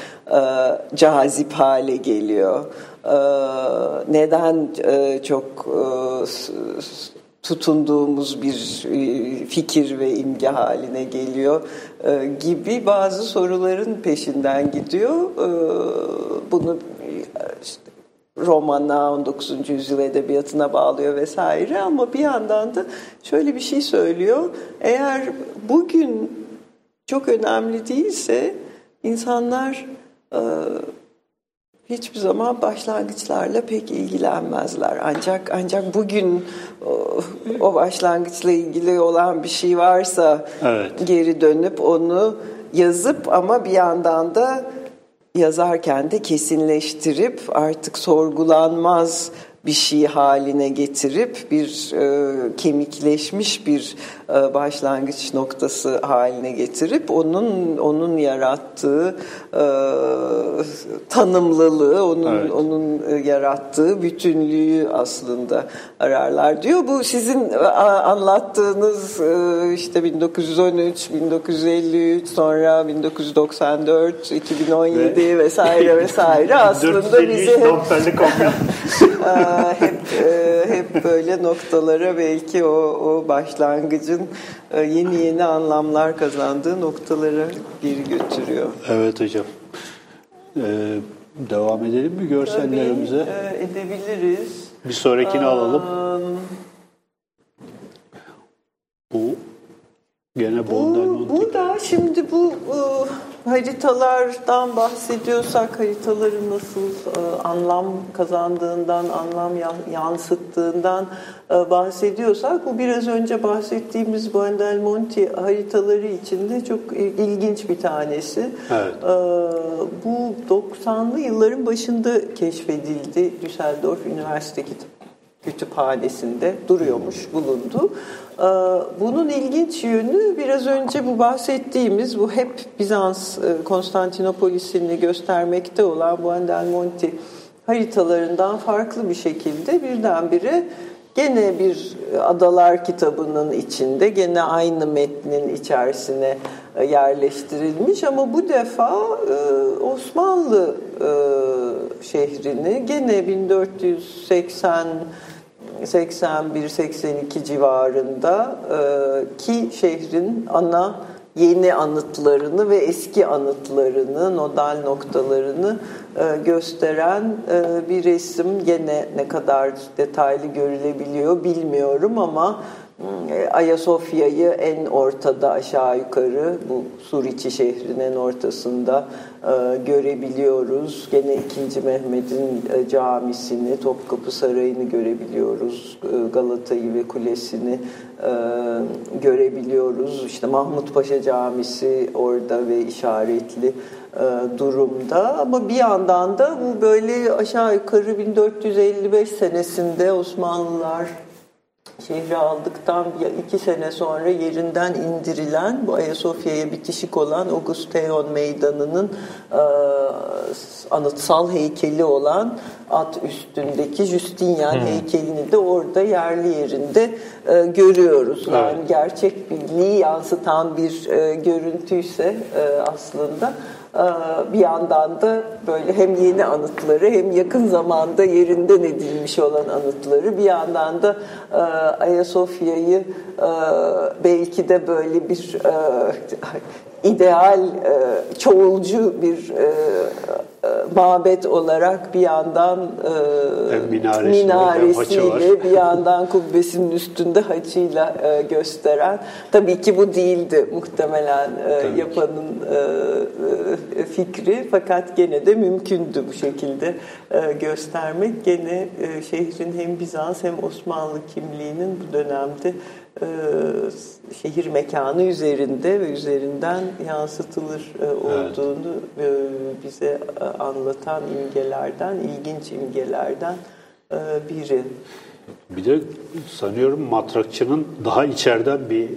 cazip hale geliyor? Neden çok tutunduğumuz bir fikir ve imge haline geliyor gibi bazı soruların peşinden gidiyor. Bunu romana, 19. yüzyıl edebiyatına bağlıyor vesaire ama bir yandan da şöyle bir şey söylüyor. Eğer bugün çok önemli değilse insanlar e, hiçbir zaman başlangıçlarla pek ilgilenmezler. Ancak ancak bugün o, o başlangıçla ilgili olan bir şey varsa evet. geri dönüp onu yazıp ama bir yandan da yazarken de kesinleştirip artık sorgulanmaz bir şey haline getirip bir e, kemikleşmiş bir başlangıç noktası haline getirip onun onun yarattığı e, tanımlılığı, onun evet. onun e, yarattığı bütünlüğü aslında ararlar diyor. Bu sizin e, anlattığınız e, işte 1913, 1953, sonra 1994, 2017 Ve, vesaire vesaire aslında bizi hep, hep hep böyle noktalara belki o, o başlangıcın e, yeni yeni anlamlar kazandığı noktalara geri götürüyor. Evet hocam. Ee, devam edelim mi görsellerimize? Tabii, e, edebiliriz. Bir sonrakini um, alalım. Bu gene bu, bu da şimdi bu uh, haritalardan bahsediyorsak haritaların nasıl e, anlam kazandığından, anlam yansıttığından e, bahsediyorsak bu biraz önce bahsettiğimiz Buendelmonti haritaları içinde çok ilginç bir tanesi. Evet. E, bu 90'lı yılların başında keşfedildi Düsseldorf Üniversite Kütüphanesinde duruyormuş, bulundu. Ee, bunun ilginç yönü biraz önce bu bahsettiğimiz bu hep Bizans e, Konstantinopolis'ini göstermekte olan bu Endelmonti haritalarından farklı bir şekilde birdenbire gene bir adalar kitabının içinde gene aynı metnin içerisine e, yerleştirilmiş. Ama bu defa e, Osmanlı şehrini gene 1480 81-82 civarında e, ki şehrin ana yeni anıtlarını ve eski anıtlarını, nodal noktalarını e, gösteren e, bir resim. Gene ne kadar detaylı görülebiliyor bilmiyorum ama E, Ayasofya'yı en ortada aşağı yukarı bu Suriçi şehrinin ortasında görebiliyoruz. Gene 2. Mehmet'in e, camisini, Topkapı Sarayı'nı görebiliyoruz. E, Galata'yı ve kulesini e, görebiliyoruz. İşte Mahmut Paşa Camisi orada ve işaretli e, durumda ama bir yandan da bu böyle aşağı yukarı 1455 senesinde Osmanlılar şehri aldıktan iki sene sonra yerinden indirilen bu Ayasofya'ya bitişik olan Augusteon Meydanı'nın e, anıtsal heykeli olan at üstündeki Justinian hmm. heykelini de orada yerli yerinde e, görüyoruz. Yani evet. gerçek birliği yansıtan bir e, görüntüyse e, aslında bir yandan da böyle hem yeni anıtları hem yakın zamanda yerinden edilmiş olan anıtları. Bir yandan da e, Ayasofya'yı e, belki de böyle bir e, ideal çoğulcu bir e, mabet olarak bir yandan e, minaresi minaresiyle bir yandan kubbesinin üstünde haçıyla e, gösteren. Tabii ki bu değildi muhtemelen e, yapanın e, e, fikri. Fakat gene de mümkündü bu şekilde e, göstermek. Gene e, şehrin hem Bizans hem Osmanlı kimliğinin bu dönemde e, şehir mekanı üzerinde ve üzerinden yansıtılır e, olduğunu evet. bize anlatan imgelerden, ilginç imgelerden biri. Bir de sanıyorum matrakçının daha içeriden bir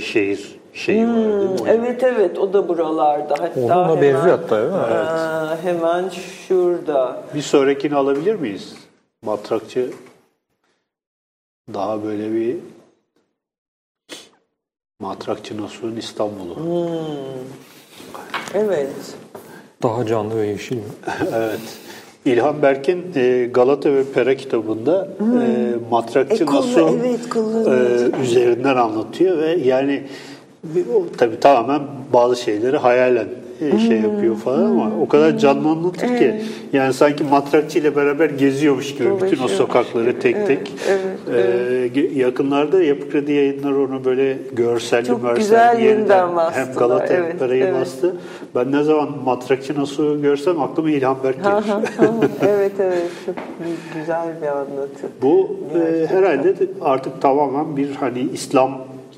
şehir şeyi hmm, var değil mi hocam? Evet evet o da buralarda. Hatta Onunla hemen, benziyor hatta değil mi? Evet. hemen şurada. Bir sonrakini alabilir miyiz? Matrakçı daha böyle bir Matrakçı Nasuh'un İstanbul'u. Hmm. Evet. Daha canlı ve yeşil mi? evet. İlhan Berk'in e, Galata ve Pera kitabında hmm. e, Matrakçı e, Nasuh evet, e, üzerinden anlatıyor ve yani tabii tamamen bazı şeyleri hayalen şey yapıyor falan ama o kadar canlı anlatır ki yani sanki matrakçı ile beraber geziyormuş gibi bütün o sokakları tek tek. Evet, evet, ee, yakınlarda Yapı Kredi yayınlar onu böyle görselli Çok güzel yeniden hem Galata evet, hem evet. bastı. Ben ne zaman matrakçı nasıl görsem aklıma İlhan Berk gelir. evet evet çok güzel bir anlatı. Bu e, herhalde artık tamamen bir hani İslam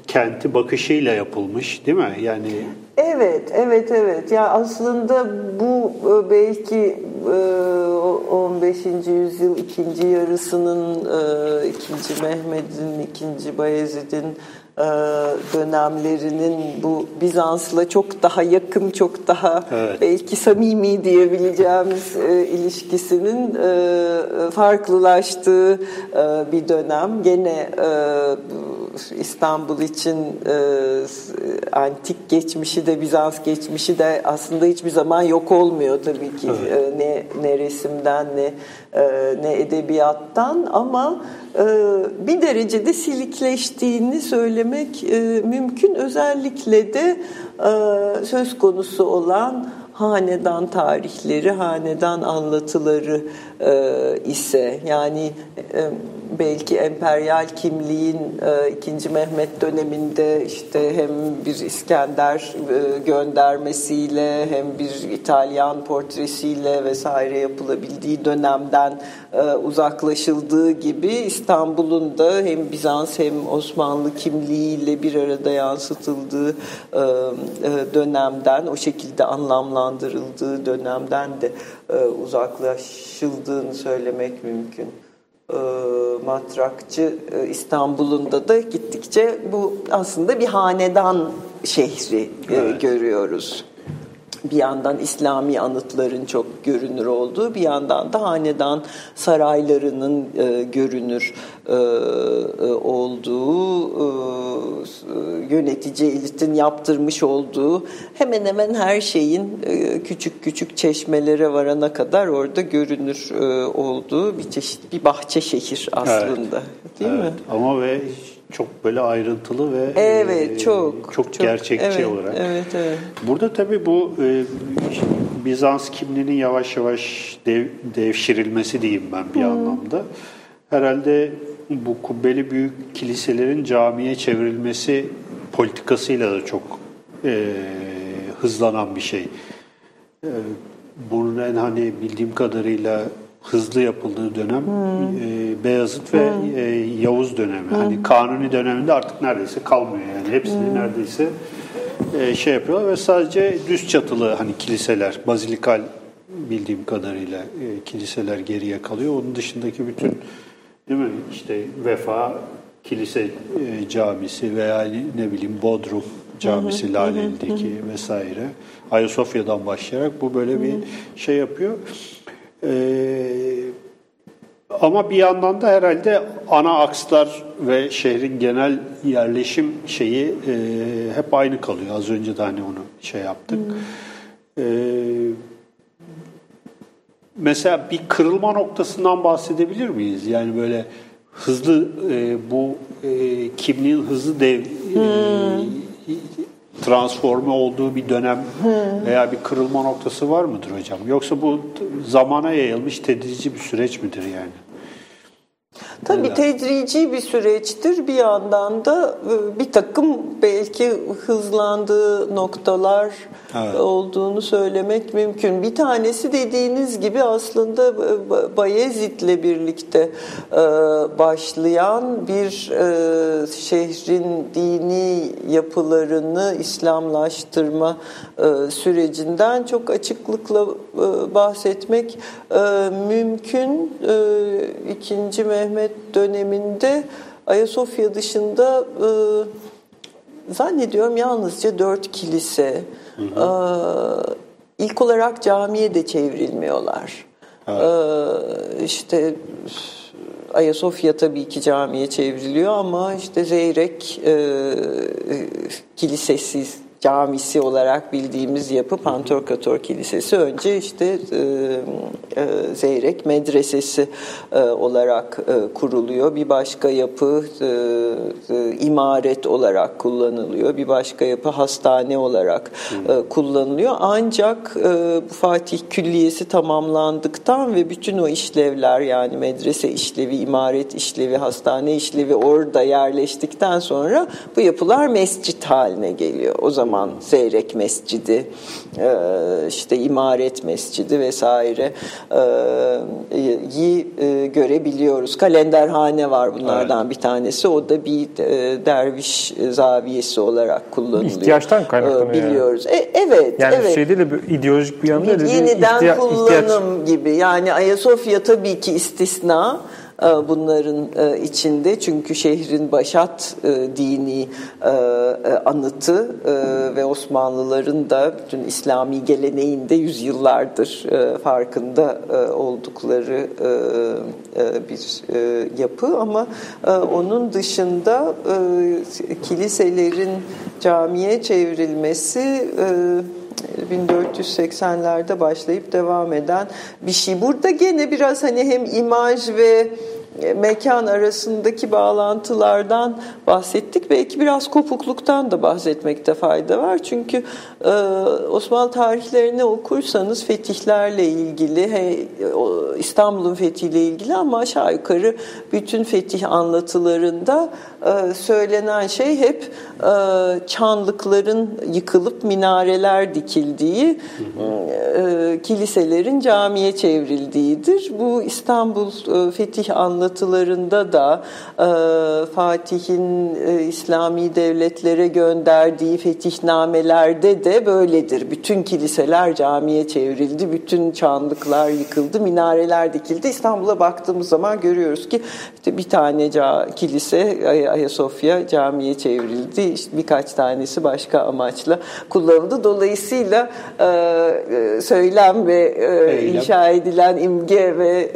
kenti bakışıyla yapılmış değil mi? Yani Evet, evet, evet. Ya aslında bu e, belki 15. E, yüzyıl ikinci yarısının e, ikinci Mehmet'in, ikinci Bayezid'in dönemlerinin bu Bizans'la çok daha yakın, çok daha evet. belki samimi diyebileceğimiz ilişkisinin farklılaştığı bir dönem. Gene İstanbul için e, antik geçmişi de Bizans geçmişi de aslında hiçbir zaman yok olmuyor tabii ki evet. e, ne ne resimden ne e, ne edebiyattan ama e, bir derecede silikleştiğini söylemek e, mümkün. Özellikle de e, söz konusu olan hanedan tarihleri, hanedan anlatıları e, ise yani e, belki emperyal kimliğin e, 2. Mehmet döneminde işte hem bir İskender e, göndermesiyle hem bir İtalyan portresiyle vesaire yapılabildiği dönemden e, uzaklaşıldığı gibi İstanbul'un da hem Bizans hem Osmanlı kimliğiyle bir arada yansıtıldığı e, e, dönemden o şekilde anlamlandırıldığı dönemden de uzaklaşıldığını söylemek mümkün. E, matrakçı e, İstanbul'un da gittikçe bu aslında bir hanedan şehri e, evet. görüyoruz bir yandan İslami anıtların çok görünür olduğu, bir yandan da hanedan saraylarının e, görünür e, e, olduğu, e, yönetici elitin yaptırmış olduğu hemen hemen her şeyin e, küçük küçük çeşmelere varana kadar orada görünür e, olduğu bir çeşit bir bahçe şehir aslında. Evet. Değil evet. mi? Ama ve çok böyle ayrıntılı ve evet e, çok çok, çok gerçekçi evet, olarak. Evet, evet. Burada tabii bu e, Bizans kimliğinin yavaş yavaş dev, devşirilmesi diyeyim ben bir hmm. anlamda. Herhalde bu kubbeli büyük kiliselerin camiye çevrilmesi politikasıyla da çok e, hızlanan bir şey. E, bunun en hani bildiğim kadarıyla hızlı yapıldığı dönem e, Beyazıt ve e, Yavuz dönemi. Hani Kanuni döneminde artık neredeyse kalmıyor yani hepsini neredeyse e, şey yapıyorlar ve sadece düz çatılı hani kiliseler, bazilikal bildiğim kadarıyla e, kiliseler geriye kalıyor. Onun dışındaki bütün değil mi işte Vefa Kilise e, Camisi veya ne bileyim Bodrum Camisi Laleli'deki vesaire Ayasofya'dan başlayarak bu böyle bir şey yapıyor. Ee, ama bir yandan da herhalde ana akslar ve şehrin genel yerleşim şeyi e, hep aynı kalıyor. Az önce de hani onu şey yaptık. Ee, mesela bir kırılma noktasından bahsedebilir miyiz? Yani böyle hızlı e, bu e, kimliğin hızlı dev e, transforme olduğu bir dönem veya bir kırılma noktası var mıdır hocam? Yoksa bu zamana yayılmış tedrici bir süreç midir yani? Tabii Neler? tedrici bir süreçtir. Bir yandan da e, bir takım belki hızlandığı noktalar Evet. olduğunu söylemek mümkün. Bir tanesi dediğiniz gibi aslında e, Bayezid'le birlikte e, başlayan bir şehrin dini yapılarını İslamlaştırma sürecinden çok açıklıkla bahsetmek mümkün. İkinci Mehmet döneminde Ayasofya dışında e, zannediyorum yalnızca dört kilise e, ilk olarak camiye de çevrilmiyorlar. E, işte Ayasofya tabii ki camiye çevriliyor ama işte Zeyrek e, kilisesi camisi olarak bildiğimiz yapı Pantorkator Kilisesi önce işte e, e, Zeyrek Medresesi e, olarak e, kuruluyor. Bir başka yapı e, e, imaret olarak kullanılıyor. Bir başka yapı hastane olarak e, kullanılıyor. Ancak e, Fatih Külliyesi tamamlandıktan ve bütün o işlevler yani medrese işlevi, imaret işlevi, hastane işlevi orada yerleştikten sonra bu yapılar mescit haline geliyor. O zaman Zeyrek Mescidi, e, işte imaret mescidi vesaire e, yi e, görebiliyoruz. Kalenderhane var bunlardan bir tanesi. O da bir e, derviş zaviyesi olarak kullanılıyor. İhtiyaçtan kaynaklanıyor Biliyoruz. E, evet, Yani evet. şey değil de ideolojik bir yanı değil Yeniden ihtiya- kullanım ihtiyaç. gibi. Yani Ayasofya tabii ki istisna bunların e, içinde. Çünkü şehrin başat e, dini e, e, anıtı e, ve Osmanlıların da bütün İslami geleneğinde yüzyıllardır e, farkında e, oldukları e, e, bir e, yapı. Ama e, onun dışında e, kiliselerin camiye çevrilmesi e, 1480'lerde başlayıp devam eden bir şey. Burada gene biraz hani hem imaj ve mekan arasındaki bağlantılardan bahsettik. Belki biraz kopukluktan da bahsetmekte fayda var. Çünkü e, Osmanlı tarihlerini okursanız fetihlerle ilgili, İstanbul'un fethiyle ilgili ama aşağı yukarı bütün fetih anlatılarında e, söylenen şey hep e, çanlıkların yıkılıp minareler dikildiği, e, kiliselerin camiye çevrildiğidir. Bu İstanbul e, fetih anlatılarında da e, Fatih'in e, İslami devletlere gönderdiği fetihnamelerde de böyledir. Bütün kiliseler camiye çevrildi, bütün çanlıklar yıkıldı, minareler dikildi. İstanbul'a baktığımız zaman görüyoruz ki işte bir tane kilise Ayasofya camiye çevrildi. İşte birkaç tanesi başka amaçla kullanıldı. Dolayısıyla e, e, söylem ve e, inşa edilen imge ve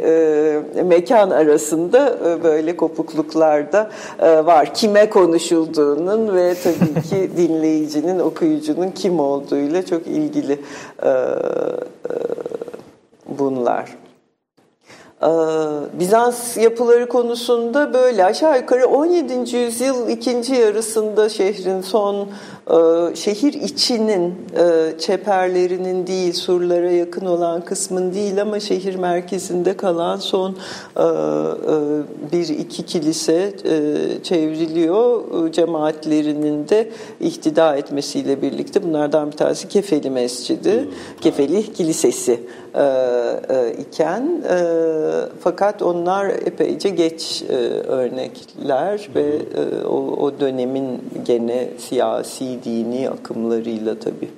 e, mekan arasında e, böyle kopukluklar da e, var. Kime konuşulduğunun ve tabii ki dinleyicinin, okuyucunun kim olduğuyla çok ilgili e, e, bunlar. Ee, Bizans yapıları konusunda böyle aşağı yukarı 17. yüzyıl ikinci yarısında şehrin son şehir içinin e, çeperlerinin değil surlara yakın olan kısmın değil ama şehir merkezinde kalan son e, bir iki kilise çevriliyor cemaatlerinin de ihtida etmesiyle birlikte bunlardan bir tanesi Kefeli Mescidi, hmm. Kefeli Kilisesi iken fakat onlar epeyce geç örnekler ve o, o dönemin gene siyasi dini akımlarıyla tabii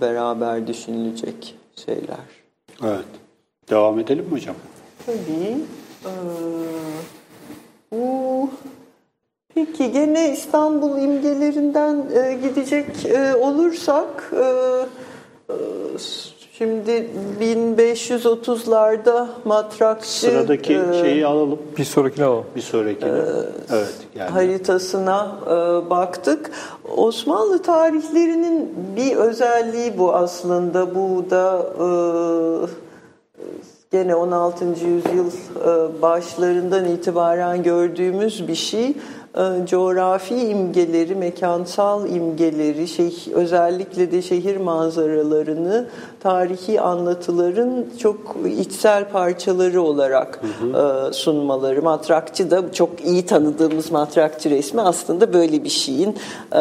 beraber düşünülecek şeyler. Evet. Devam edelim mi hocam? Tabii. Ee, bu Peki gene İstanbul imgelerinden e, gidecek e, olursak e, e, Şimdi 1530'larda matrakçı sıradaki e, şeyi alalım. Bir sonrakini alalım. Bir sonrakini. E, evet. Yani. Haritasına e, baktık. Osmanlı tarihlerinin bir özelliği bu aslında. Bu da e, gene 16. yüzyıl e, başlarından itibaren gördüğümüz bir şey. E, coğrafi imgeleri, mekansal imgeleri, şey, özellikle de şehir manzaralarını tarihi anlatıların çok içsel parçaları olarak hı hı. E, sunmaları. Matrakçı da çok iyi tanıdığımız matrakçı resmi aslında böyle bir şeyin e,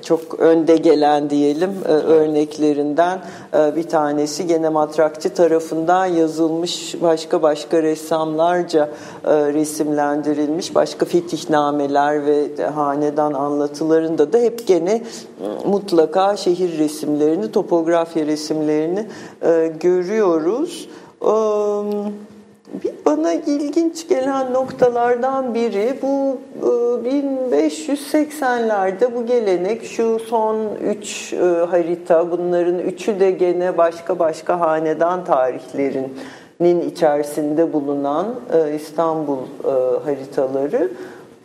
çok önde gelen diyelim e, örneklerinden e, bir tanesi gene matrakçı tarafından yazılmış başka başka ressamlarca e, resimlendirilmiş başka fetihnameler ve hanedan anlatılarında da hep gene mutlaka şehir resimlerini, topografya resimlerini görüyoruz. Um, bir bana ilginç gelen noktalardan biri bu 1580'lerde e, bu gelenek şu son üç e, harita bunların üçü de gene başka başka hanedan tarihlerinin içerisinde bulunan e, İstanbul haritaları.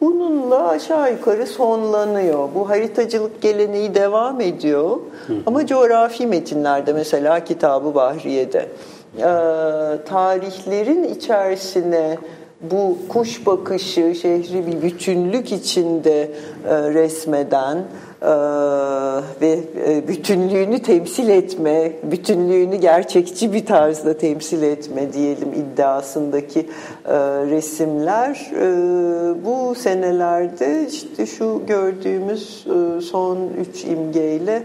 Bununla aşağı yukarı sonlanıyor. Bu haritacılık geleneği devam ediyor. Ama coğrafi metinlerde mesela Kitabı Bahriye'de tarihlerin içerisine bu kuş bakışı şehri bir bütünlük içinde e, resmeden e, ve e, bütünlüğünü temsil etme, bütünlüğünü gerçekçi bir tarzda temsil etme diyelim iddiasındaki resimler. Bu senelerde işte şu gördüğümüz son üç imgeyle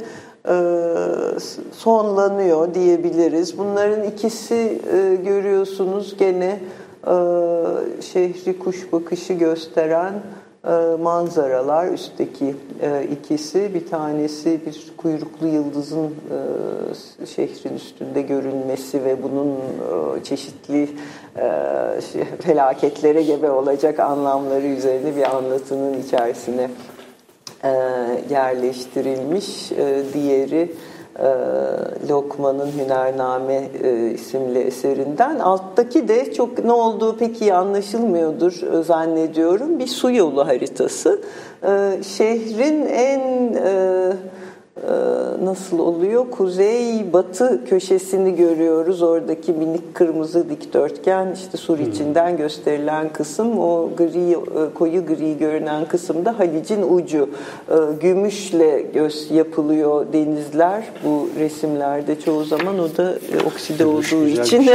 sonlanıyor diyebiliriz. Bunların ikisi e, görüyorsunuz gene e, şehri kuş bakışı gösteren manzaralar üstteki ikisi bir tanesi bir kuyruklu yıldızın şehrin üstünde görünmesi ve bunun çeşitli felaketlere gebe olacak anlamları üzerine bir anlatının içerisine e, yerleştirilmiş. E, diğeri e, Lokman'ın Hünername e, isimli eserinden. Alttaki de çok ne olduğu pek iyi anlaşılmıyordur e, zannediyorum. Bir su yolu haritası. E, şehrin en... E, nasıl oluyor? Kuzey batı köşesini görüyoruz. Oradaki minik kırmızı dikdörtgen işte sur hmm. içinden gösterilen kısım o gri e, koyu gri görünen kısımda Halic'in ucu. Ee, gümüşle göz yapılıyor denizler bu resimlerde çoğu zaman o da e, okside olduğu için şey.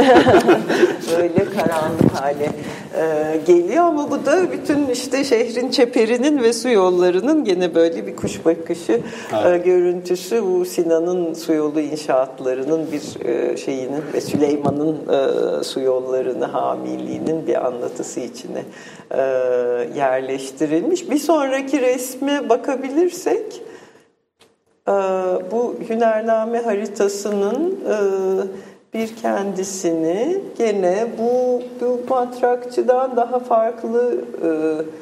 böyle karanlık hale e, geliyor ama bu da bütün işte şehrin çeperinin ve su yollarının gene böyle bir kuş bakışı evet. görünüyor görüntüsü bu Sinan'ın su yolu inşaatlarının bir e, şeyinin ve Süleyman'ın e, su yollarını hamiliğinin bir anlatısı içine e, yerleştirilmiş. Bir sonraki resme bakabilirsek bu Hünername haritasının bir kendisini gene bu, bu matrakçıdan daha farklı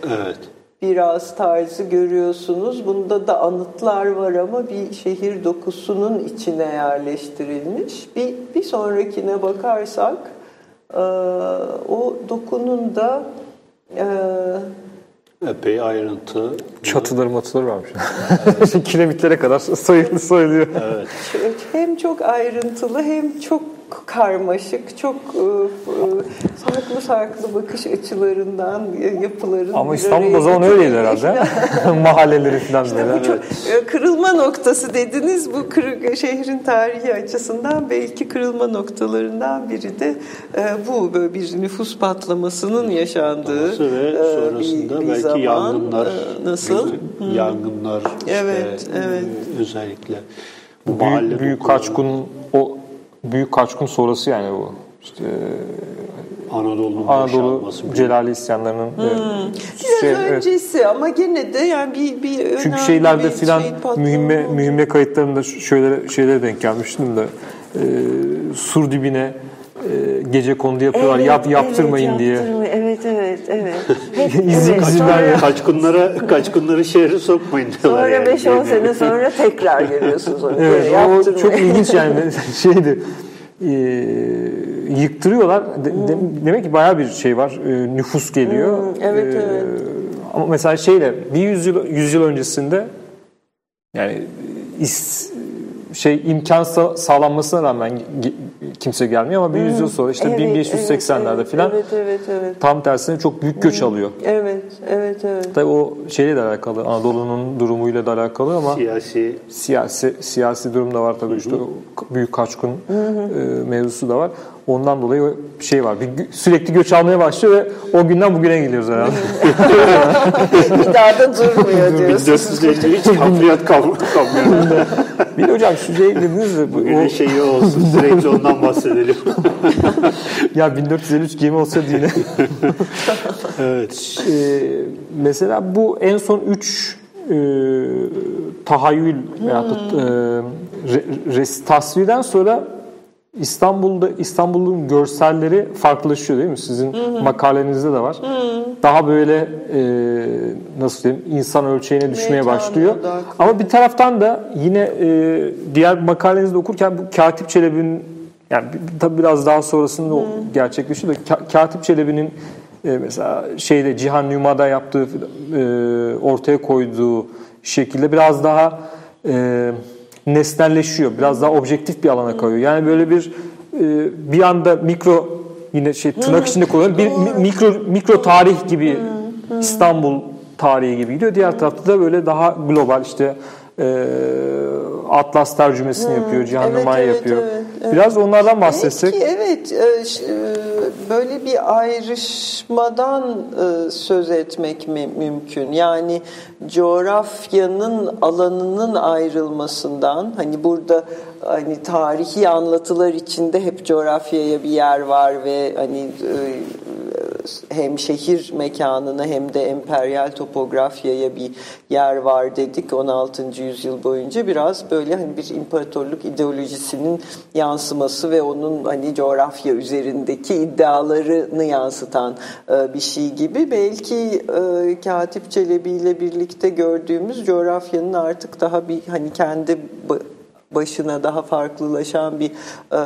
evet biraz tarzı görüyorsunuz. Bunda da anıtlar var ama bir şehir dokusunun içine yerleştirilmiş. Bir, bir sonrakine bakarsak e, o dokunun da e, epey ayrıntı. Çatıları matıları varmış. Evet. Kiremitlere kadar soyuluyor. Evet. Hem çok ayrıntılı hem çok karmaşık, çok e, e, farklı farklı bakış açılarından e, yapıların Ama bir İstanbul araya o zaman öyleydi herhalde. Mahalleleri falan böyle. Bu çok kırılma noktası dediniz. Bu kır, şehrin tarihi açısından belki kırılma noktalarından biri de bu böyle bir nüfus patlamasının yaşandığı ve sonrasında bir, bir belki zaman. yangınlar, nasıl? yangınlar işte, Evet, evet. e, özellikle bu Büyük, büyük dokuları, kaçkın o büyük kaçkın sonrası yani bu. İşte Anadolu'nun Anadolu boşalması, Celali isyanlarının Biraz şey, evet. öncesi ama gene de yani bir, bir önemli Çünkü şeylerde bir filan şey patlama mühimme oldu. mühimme kayıtlarında şöyle şeylere denk gelmiştim de e, sur dibine gece kondu yapıyorlar yap yaptırmayın evet, diye. Evet evet evet. Hep, İzin- evet. izin vermiyor. Kaçkınlara, kaçkınları şehre sokmayın diyorlar. Sonra yani. 5-10 sene sonra tekrar görüyorsunuz onu. Evet, o yaptırmayın. çok ilginç yani şeydi. E, yıktırıyorlar. De- de- demek ki bayağı bir şey var. E, nüfus geliyor. Hmm, evet, E, evet. Ama mesela şeyle bir yüzyıl yüzyıl öncesinde yani is, şey imkan sa- sağlanmasına rağmen kimse gelmiyor ama bir yüzyıl sonra işte Evet, 1580'lerde evet, filan Evet evet evet. tam tersine çok büyük göç alıyor. Evet evet evet. Tabii o şeyle de alakalı, Anadolu'nun durumuyla da alakalı ama Siyasi siyasi siyasi durum da var tabii işte büyük kaçkın e, mevzusu da var. Ondan dolayı o şey var. Bir, sürekli göç almaya başlıyor ve o günden bugüne geliyoruz herhalde. Bir daha da durmuyor diyorsunuz. 1453 hamliyat kam- kamyonu. bir de hocam şu şey dediniz de bu- Bugünün o, şeyi olsun sürekli ondan bahsedelim. ya 1453 gemi olsa yine. evet. E, mesela bu en son 3 e, tahayyül veya da, e, re, res- tasvirden sonra İstanbul'da İstanbul'un görselleri farklılaşıyor değil mi? Sizin makalenizde de var. Daha böyle e, nasıl diyeyim insan ölçeğine düşmeye başlıyor. Ama bir taraftan da yine e, diğer makalenizde okurken bu Katip Çelebi'nin yani tabii biraz daha sonrasında o gerçekleşiyor da Ka- Katip Çelebi'nin e, mesela şeyde Cihan Nüma'da yaptığı e, ortaya koyduğu şekilde biraz daha e, nesnelleşiyor. Biraz daha objektif bir alana kayıyor. Yani böyle bir e, bir anda mikro yine şey tırnak içinde kullanıyorum. Bir mi- mikro mikro tarih gibi İstanbul tarihi gibi gidiyor. Diğer tarafta da böyle daha global işte e, Atlas tercümesini yapıyor, Cihan Evet, evet, yapıyor. evet, evet. Biraz onlardan bahsetsek. Belki evet e, böyle bir ayrışmadan e, söz etmek mi- mümkün. Yani coğrafyanın alanının ayrılmasından hani burada hani tarihi anlatılar içinde hep coğrafyaya bir yer var ve hani e, hem şehir mekanına hem de emperyal topografyaya bir yer var dedik 16. yüzyıl boyunca biraz böyle hani bir imparatorluk ideolojisinin yansıması ve onun hani coğrafya üzerindeki iddialarını yansıtan e, bir şey gibi belki e, Katip Çelebi ile birlikte gördüğümüz coğrafyanın artık daha bir hani kendi başına daha farklılaşan bir e, e,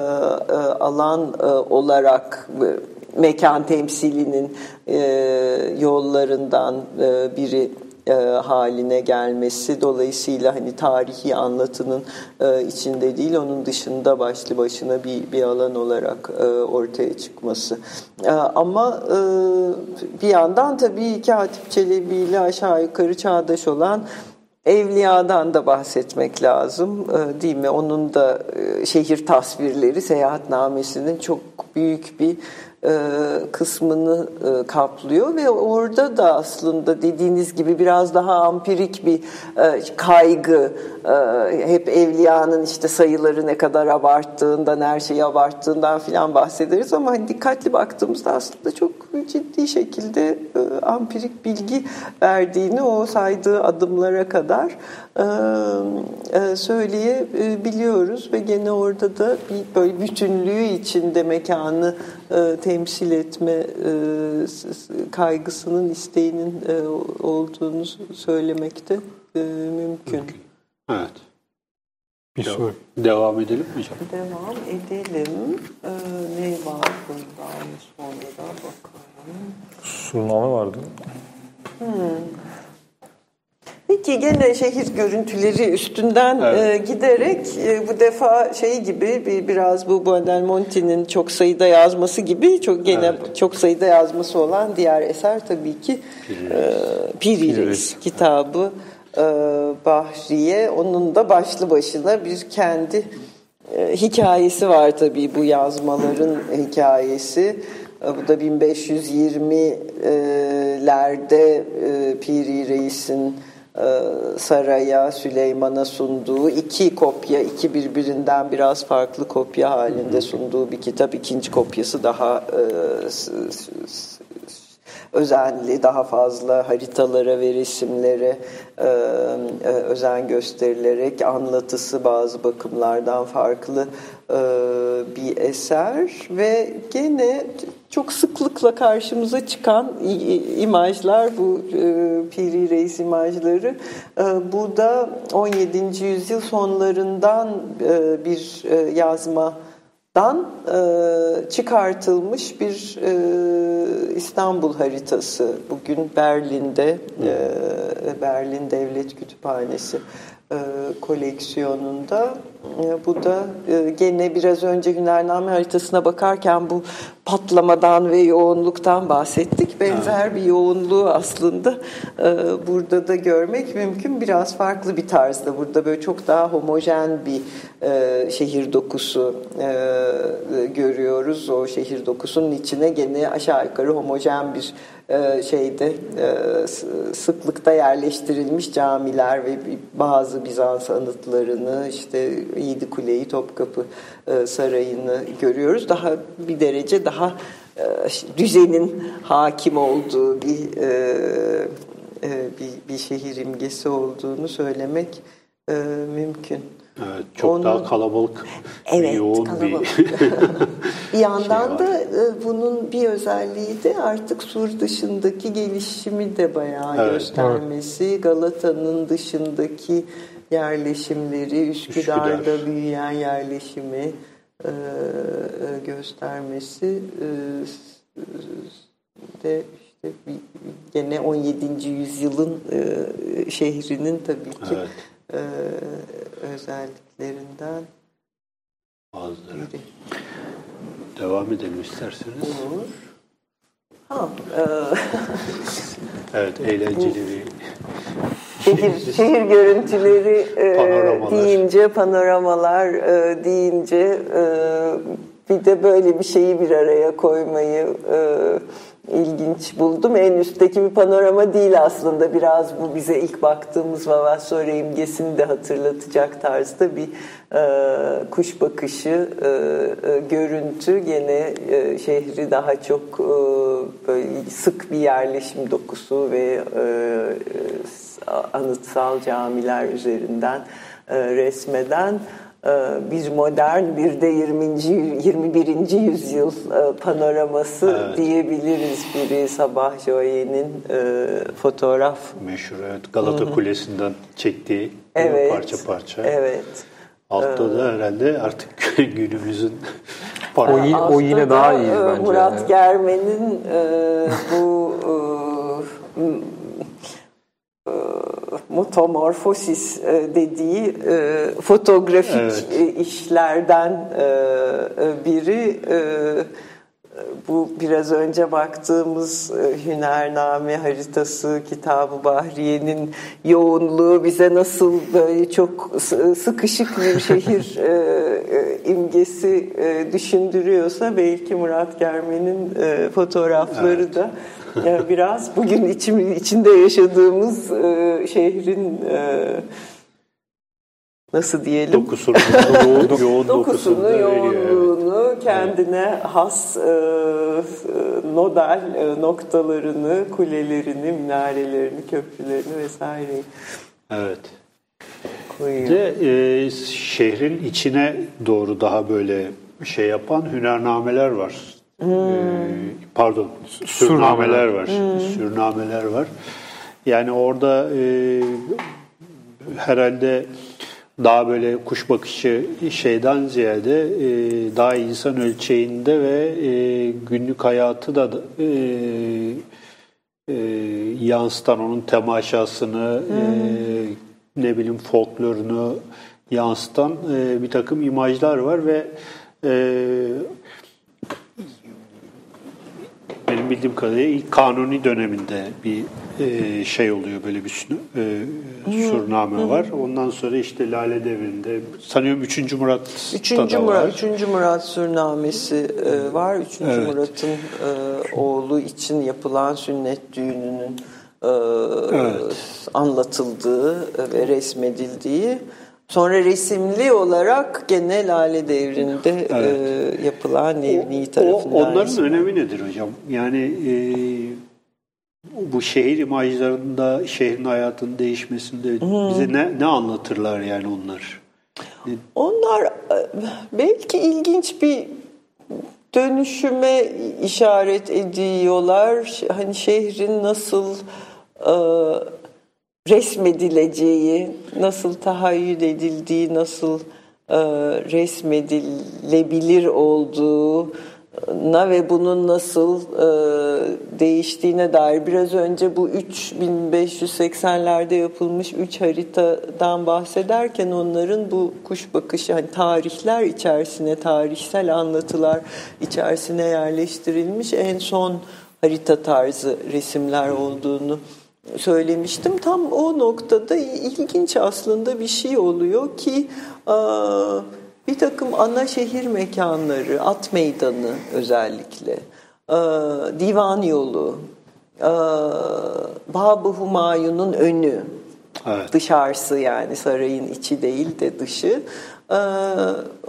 alan e, olarak e, mekan temsilinin e, yollarından e, biri e, haline gelmesi. Dolayısıyla hani tarihi anlatının e, içinde değil onun dışında başlı başına bir bir alan olarak e, ortaya çıkması. E, ama e, bir yandan tabii Katip Çelebi ile aşağı yukarı çağdaş olan Evliya'dan da bahsetmek lazım e, değil mi? Onun da e, şehir tasvirleri seyahatnamesinin çok büyük bir kısmını e, kaplıyor ve orada da aslında dediğiniz gibi biraz daha ampirik bir e, kaygı e, hep Evliya'nın işte sayıları ne kadar abarttığından her şeyi abarttığından filan bahsederiz ama hani dikkatli baktığımızda aslında çok ciddi şekilde e, ampirik bilgi verdiğini o saydığı adımlara kadar e, e, söyleyebiliyoruz ve gene orada da böyle bütünlüğü içinde mekanı e, temsil etme e, kaygısının isteğinin e, olduğunu söylemekte e, mümkün. Evet. Bir soru. Devam edelim mi hocam? Devam edelim. E, ne var burada? Sonra da bakalım. Surname vardı. Ve Peki gene şehir görüntüleri üstünden Evet. e, giderek e, bu defa şey gibi bir, biraz bu Buondelmonti'nin çok sayıda yazması gibi çok gene Evet. çok sayıda yazması olan diğer eser tabii ki e, Piri Piri Reis Reis. kitabı e, Bahriye. Onun da başlı başına bir kendi e, hikayesi var tabii bu yazmaların hikayesi. E, Bu da 1520'lerde e, Piri Reis'in e, saraya, Süleyman'a sunduğu iki kopya, iki birbirinden biraz farklı kopya halinde sunduğu bir kitap. İkinci kopyası daha e, özenli, daha fazla haritalara ve resimlere e, e, özen gösterilerek anlatısı bazı bakımlardan farklı e, bir eser ve gene çok sıklıkla karşımıza çıkan imajlar bu e, Piri Reis imajları. E, bu da 17. yüzyıl sonlarından e, bir e, yazma dan e, çıkartılmış bir e, İstanbul haritası. Bugün Berlin'de e, Berlin Devlet Kütüphanesi e, koleksiyonunda. E, bu da e, gene biraz önce Hünername haritasına bakarken bu patlamadan ve yoğunluktan bahsettik. Benzer bir yoğunluğu aslında burada da görmek mümkün. Biraz farklı bir tarzda. Burada böyle çok daha homojen bir şehir dokusu görüyoruz. O şehir dokusunun içine gene aşağı yukarı homojen bir e, şeyde e, sıklıkta yerleştirilmiş camiler ve bazı Bizans anıtlarını işte Yedi Kuleyi, Topkapı e, Sarayı'nı görüyoruz. Daha bir derece daha e, düzenin hakim olduğu bir bir, bir şehir imgesi olduğunu söylemek mümkün. Evet, çok Onun- daha kalabalık, Evet, yoğun kalabalık. bir bir yandan şey da var. e, bunun bir özelliği de artık sur dışındaki gelişimi de bayağı Evet. göstermesi. Galata'nın dışındaki yerleşimleri, Üsküdar'da Üsküdar. büyüyen yerleşimi e, e, göstermesi e, de işte bir, gene 17. yüzyılın e, şehrinin tabii ki Evet. E, özelliklerinden bazıları. biri. Devam edelim isterseniz. Olur. Ha, e, Evet, eğlenceli bir şehir, şehir görüntüleri e, Panoramalar. deyince, panoramalar e, deyince e, bir de böyle bir şeyi bir araya koymayı e, ilginç buldum. En üstteki bir panorama değil aslında. Biraz bu bize ilk baktığımız Vavassore imgesini de hatırlatacak tarzda bir e, kuş bakışı e, e, görüntü. Gene e, şehri daha çok e, böyle sık bir yerleşim dokusu ve e, e, anıtsal camiler üzerinden e, resmeden bir modern bir de 20. 21. yüzyıl e, panoraması Evet. diyebiliriz biri Sabah Joye'nin e, fotoğraf. meşhur evet, Galata Kulesi'nden çektiği Evet. parça parça. Evet. Altta da herhalde artık günümüzün O, yi- o yine daha da, iyi bence. Murat yani. Germen'in e, bu e, motomorfosis e, dediği e, fotoğrafik Evet. e, işlerden biri bu biraz önce baktığımız Hünername haritası kitabı Bahriye'nin yoğunluğu bize nasıl böyle çok sı- sıkışık bir şehir imgesi düşündürüyorsa belki Murat Germen'in fotoğrafları da e, biraz bugün içim, içinde yaşadığımız e, şehrin e, nasıl diyelim Dokusunun yoğun, yoğun dokusunu dokusunu, veriyor. evet. yoğunluğunu, kendine has e, nodal e, noktalarını, kulelerini, minarelerini, köprülerini vesaire Evet. koyuyor. De e, şehrin içine doğru daha böyle şey yapan hünernameler var. Hmm. Pardon, sürnameler var. Sürnameler var. Yani orada e, herhalde daha böyle kuş bakışı şeyden ziyade e, daha insan ölçeğinde ve e, günlük hayatı da e, e, yansıtan onun temaşasını, e, ne bileyim folklorunu yansıtan e, bir takım imajlar var ve e, benim bildiğim kadarıyla ilk kanuni döneminde bir e, şey oluyor böyle bir e, surname var. Ondan sonra işte Lale Devri'nde sanıyorum 3. Murat Üçüncü da Murat, var. Üçüncü Murat Surnamesi e, var. Üçüncü Evet. Murat'ın e, oğlu için yapılan sünnet düğününün e, Evet. anlatıldığı ve resmedildiği. Sonra resimli olarak gene Lale Devri'nde e, yapılan Nevni O- tarafından. onların resim- önemi nedir hocam? Yani e, bu şehir imajlarında, şehrin hayatının değişmesinde bize ne, ne anlatırlar yani onlar? Onlar e, belki ilginç bir dönüşüme işaret ediyorlar. Hani şehrin nasıl e, resmedileceği, nasıl tahayyül edildiği, nasıl e, resmedilebilir olduğuna ve bunun nasıl e, değiştiğine dair biraz önce bu 3580'lerde yapılmış 3 haritadan bahsederken onların bu kuş bakışı hani tarihler içerisine tarihsel anlatılar içerisine yerleştirilmiş en son harita tarzı resimler olduğunu söylemiştim. Tam o noktada ilginç aslında bir şey oluyor ki aa, bir takım ana şehir mekanları, at meydanı özellikle, aa, divan yolu, aa, Bab-ı Humayun'un önü, Evet. dışarısı yani sarayın içi değil de dışı.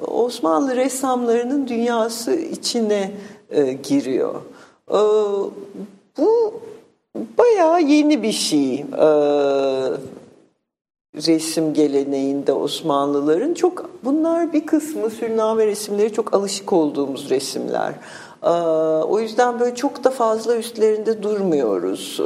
Osmanlı ressamlarının dünyası içine e, giriyor. Bu bayağı yeni bir şey. Ee, resim geleneğinde Osmanlıların çok bunlar bir kısmı sürname resimleri çok alışık olduğumuz resimler. Ee, o yüzden böyle çok da fazla üstlerinde durmuyoruz. Ee,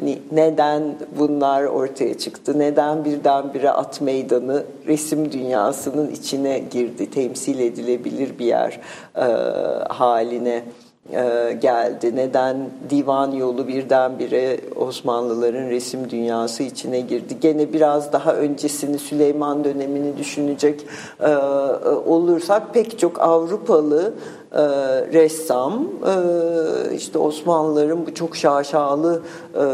hani neden bunlar ortaya çıktı? Neden birdenbire at meydanı resim dünyasının içine girdi? Temsil edilebilir bir yer e, haline e, geldi. Neden divan yolu birdenbire Osmanlıların resim dünyası içine girdi? Gene biraz daha öncesini Süleyman dönemini düşünecek e, e, olursak pek çok Avrupalı e, ressam e, işte Osmanlıların bu çok şaşalı e,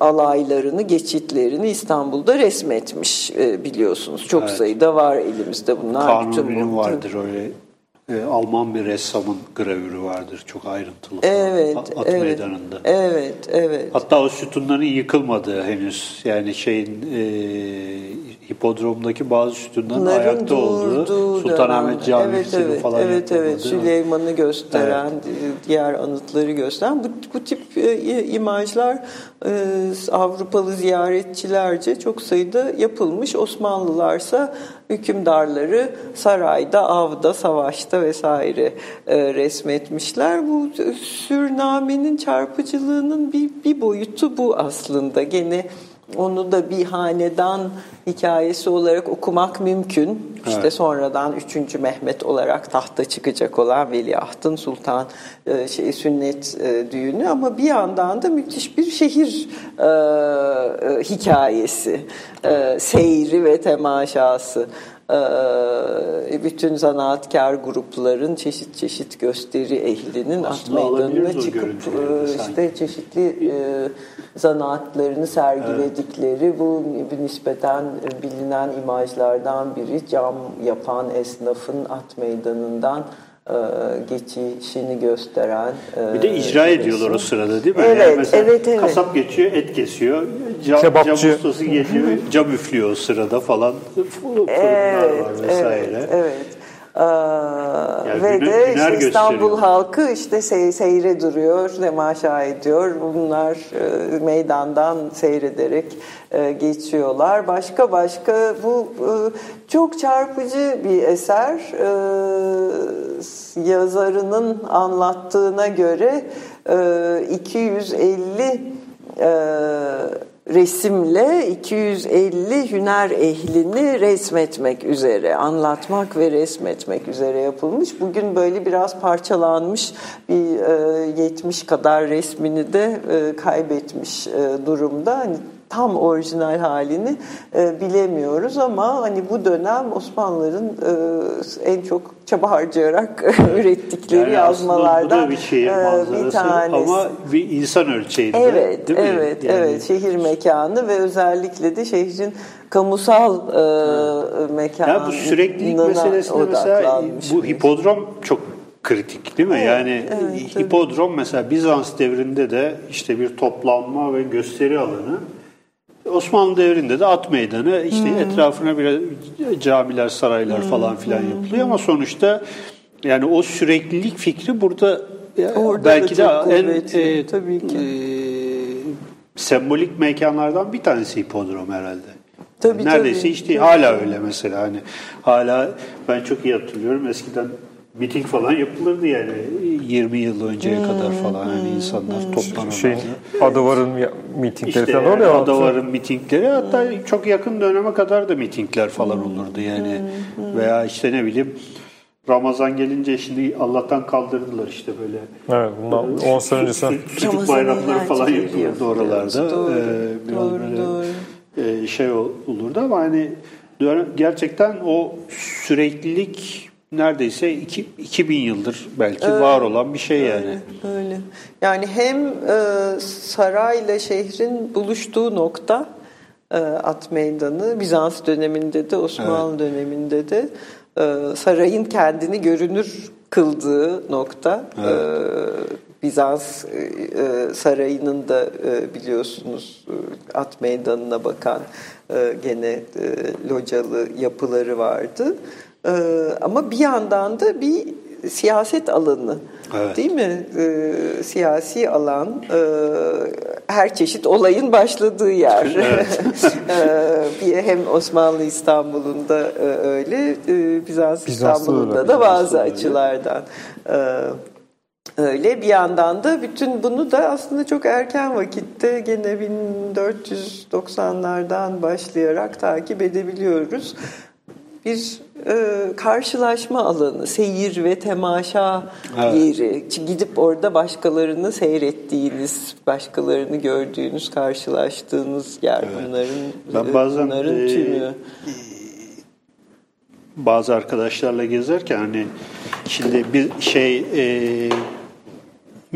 alaylarını, geçitlerini İstanbul'da resmetmiş e, biliyorsunuz. Çok Evet. sayıda var elimizde bunlar. Kanuni'nin vardır öyle e, Alman bir ressamın gravürü vardır çok ayrıntılı. Evet, At evet. meydanında. Evet, evet. Hatta o sütunların yıkılmadığı henüz. Yani şeyin e, hipodromdaki bazı sütunların Bunların ayakta olduğu Sultanahmet. Camisi'nin evet, evet, falan evet, evet. Süleyman'ı gösteren, diğer anıtları gösteren bu, bu tip e, imajlar e, Avrupalı ziyaretçilerce çok sayıda yapılmış. Osmanlılarsa hükümdarları sarayda, avda, savaşta vesaire e, resmetmişler. Bu sürnamenin çarpıcılığının bir, bir boyutu bu aslında. Gene onu da bir hanedan hikayesi olarak okumak mümkün. İşte Evet. sonradan 3. Mehmet olarak tahta çıkacak olan Veliahtın Sultan e, şey sünnet e, düğünü ama bir yandan da müthiş bir şehir e, e, hikayesi, e, seyri ve temaşası. Bütün zanaatkar grupların çeşit çeşit gösteri ehlinin at Aslında meydanına alabiliriz o çıkıp işte çeşitli zanaatlarını sergiledikleri bu nispeten bilinen imajlardan biri cam yapan esnafın at meydanından e, geçişini gösteren e, Bir de icra resim. ediyorlar o sırada değil mi? Evet, Yani mesela evet, evet. Kasap geçiyor, et kesiyor. Cam, Kebapçı. cam ustası geliyor, cam üflüyor o sırada falan. Fırınlar var vesaire. Evet, evet. Aa, ve güne- de işte İstanbul gösteriyor. halkı işte se- seyre duruyor, temaşa ediyor. Bunlar e, meydandan seyrederek e, geçiyorlar. Başka başka bu e, çok çarpıcı bir eser. E, yazarının anlattığına göre e, 250 e, resimle 250 hüner ehlini resmetmek üzere, anlatmak ve resmetmek üzere yapılmış. Bugün böyle biraz parçalanmış bir e, 70 kadar resmini de e, kaybetmiş e, durumda. Hani tam orijinal halini e, bilemiyoruz ama hani bu dönem Osmanlıların e, en çok çaba harcayarak ürettikleri Yani yazmalardan bir şehir e, bir tanesi. ama bir insan ölçeğinde Evet, değil mi? evet, Yani- evet. Şehir mekanı ve özellikle de şehrin kamusal e, mekanı. Ya bu süreklilik meselesinde mesela bu hipodrom çok kritik değil mi? yani hipodrom mesela Bizans devrinde de işte bir toplanma ve gösteri alanı. Osmanlı devrinde de at meydanı işte etrafına biraz camiler, saraylar falan filan yapılıyor. Ama sonuçta yani o süreklilik fikri burada Orada da belki de en e, tabii ki. e, sembolik mekanlardan bir tanesi hipodrom herhalde. Tabii, Neredeyse tabii. işte hala öyle mesela. Hani hala ben çok iyi hatırlıyorum. Eskiden miting falan yapılırdı yani 20 yıl önceye kadar falan hani insanlar toplanırlardı. Şeyin, Adavar'ın ya- mitingleri İşte falan yani oluyor. Adavar'ın mitingleri hatta çok yakın döneme kadar da mitingler falan olurdu yani veya işte ne bileyim Ramazan gelince şimdi Allah'tan kaldırdılar işte böyle Evet, bundan 10 sene öncesi. Çocuk bayramları falan yapılırdı oralarda. Doğru, Ee, doğru, böyle, doğru. e, şey olurdu ama hani gerçekten o süreklilik neredeyse iki, 2000 yıldır belki var olan bir şey yani. Öyle. Yani hem e, sarayla şehrin buluştuğu nokta e, at meydanı Bizans döneminde de Osmanlı döneminde de e, sarayın kendini görünür kıldığı nokta. E, Bizans e, e, sarayının da e, biliyorsunuz e, at meydanına bakan e, gene e, localı yapıları vardı. E, ama bir yandan da bir siyaset alanı Evet. değil mi? E, siyasi alan, e, her çeşit olayın başladığı yer. E, bir hem Osmanlı İstanbul'unda e, öyle, e, Bizans Bizans'ta İstanbul'da öyle. da bazı öyle. açılardan. E, Öyle bir yandan da bütün bunu da aslında çok erken vakitte gene 1490'lardan başlayarak takip edebiliyoruz. Bir e, karşılaşma alanı, seyir ve temaşa Evet. yeri. Gidip orada başkalarını seyrettiğiniz, başkalarını gördüğünüz, karşılaştığınız yer bunların, Ben bazen, bunların e, tümü. Bazı arkadaşlarla gezerken hani şimdi bir şey e,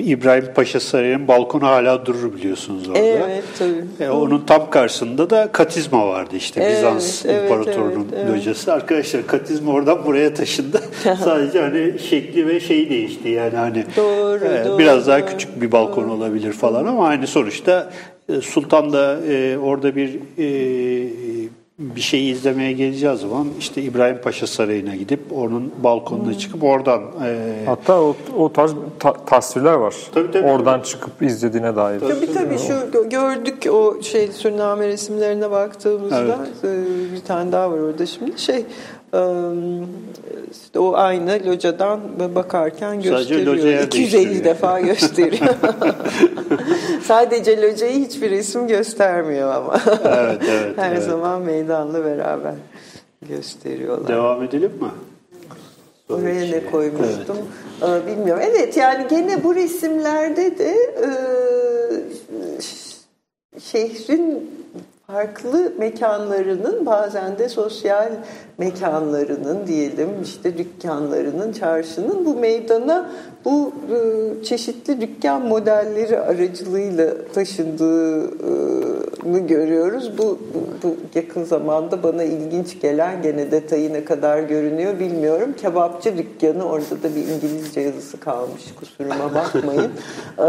İbrahim Paşa Sarayı'nın balkonu hala durur biliyorsunuz orada. Evet tabii. E, onun tam karşısında da katizma vardı işte Evet, Bizans evet, İmparatorluğu'nun evet, evet. locası. Arkadaşlar katizma oradan buraya taşındı. Sadece hani şekli ve şeyi değişti yani hani Doğru, e, doğru, biraz daha doğru. küçük bir balkon olabilir falan ama hani sonuçta e, Sultan da e, orada bir e, bir şeyi izlemeye geleceği zaman işte İbrahim Paşa Sarayı'na gidip onun balkonuna çıkıp oradan e, Hatta o, o tarz ta- tasvirler var. Tabii, tabii. Oradan çıkıp izlediğine dair. Tabii tabii şu gö- gördük o şey sürname resimlerine baktığımızda e, bir tane daha var orada şimdi şey işte o aynı locadan bakarken Sadece gösteriyor. yer 250 değiştiriyor. defa gösteriyor. Sadece locayı hiçbir resim göstermiyor ama. Evet, evet, Her evet. zaman meydanla beraber gösteriyorlar. devam edelim mi? Oraya ne koymuştum Ee, bilmiyorum. Evet yani gene bu resimlerde de şehrin farklı mekanlarının bazen de sosyal mekanlarının diyelim işte dükkanlarının, çarşının bu meydana bu e, çeşitli dükkan modelleri aracılığıyla taşındığını görüyoruz. Bu, bu, bu yakın zamanda bana ilginç gelen gene detayı ne kadar görünüyor bilmiyorum. Kebapçı dükkanı orada da bir İngilizce yazısı kalmış kusuruma bakmayın. Ee,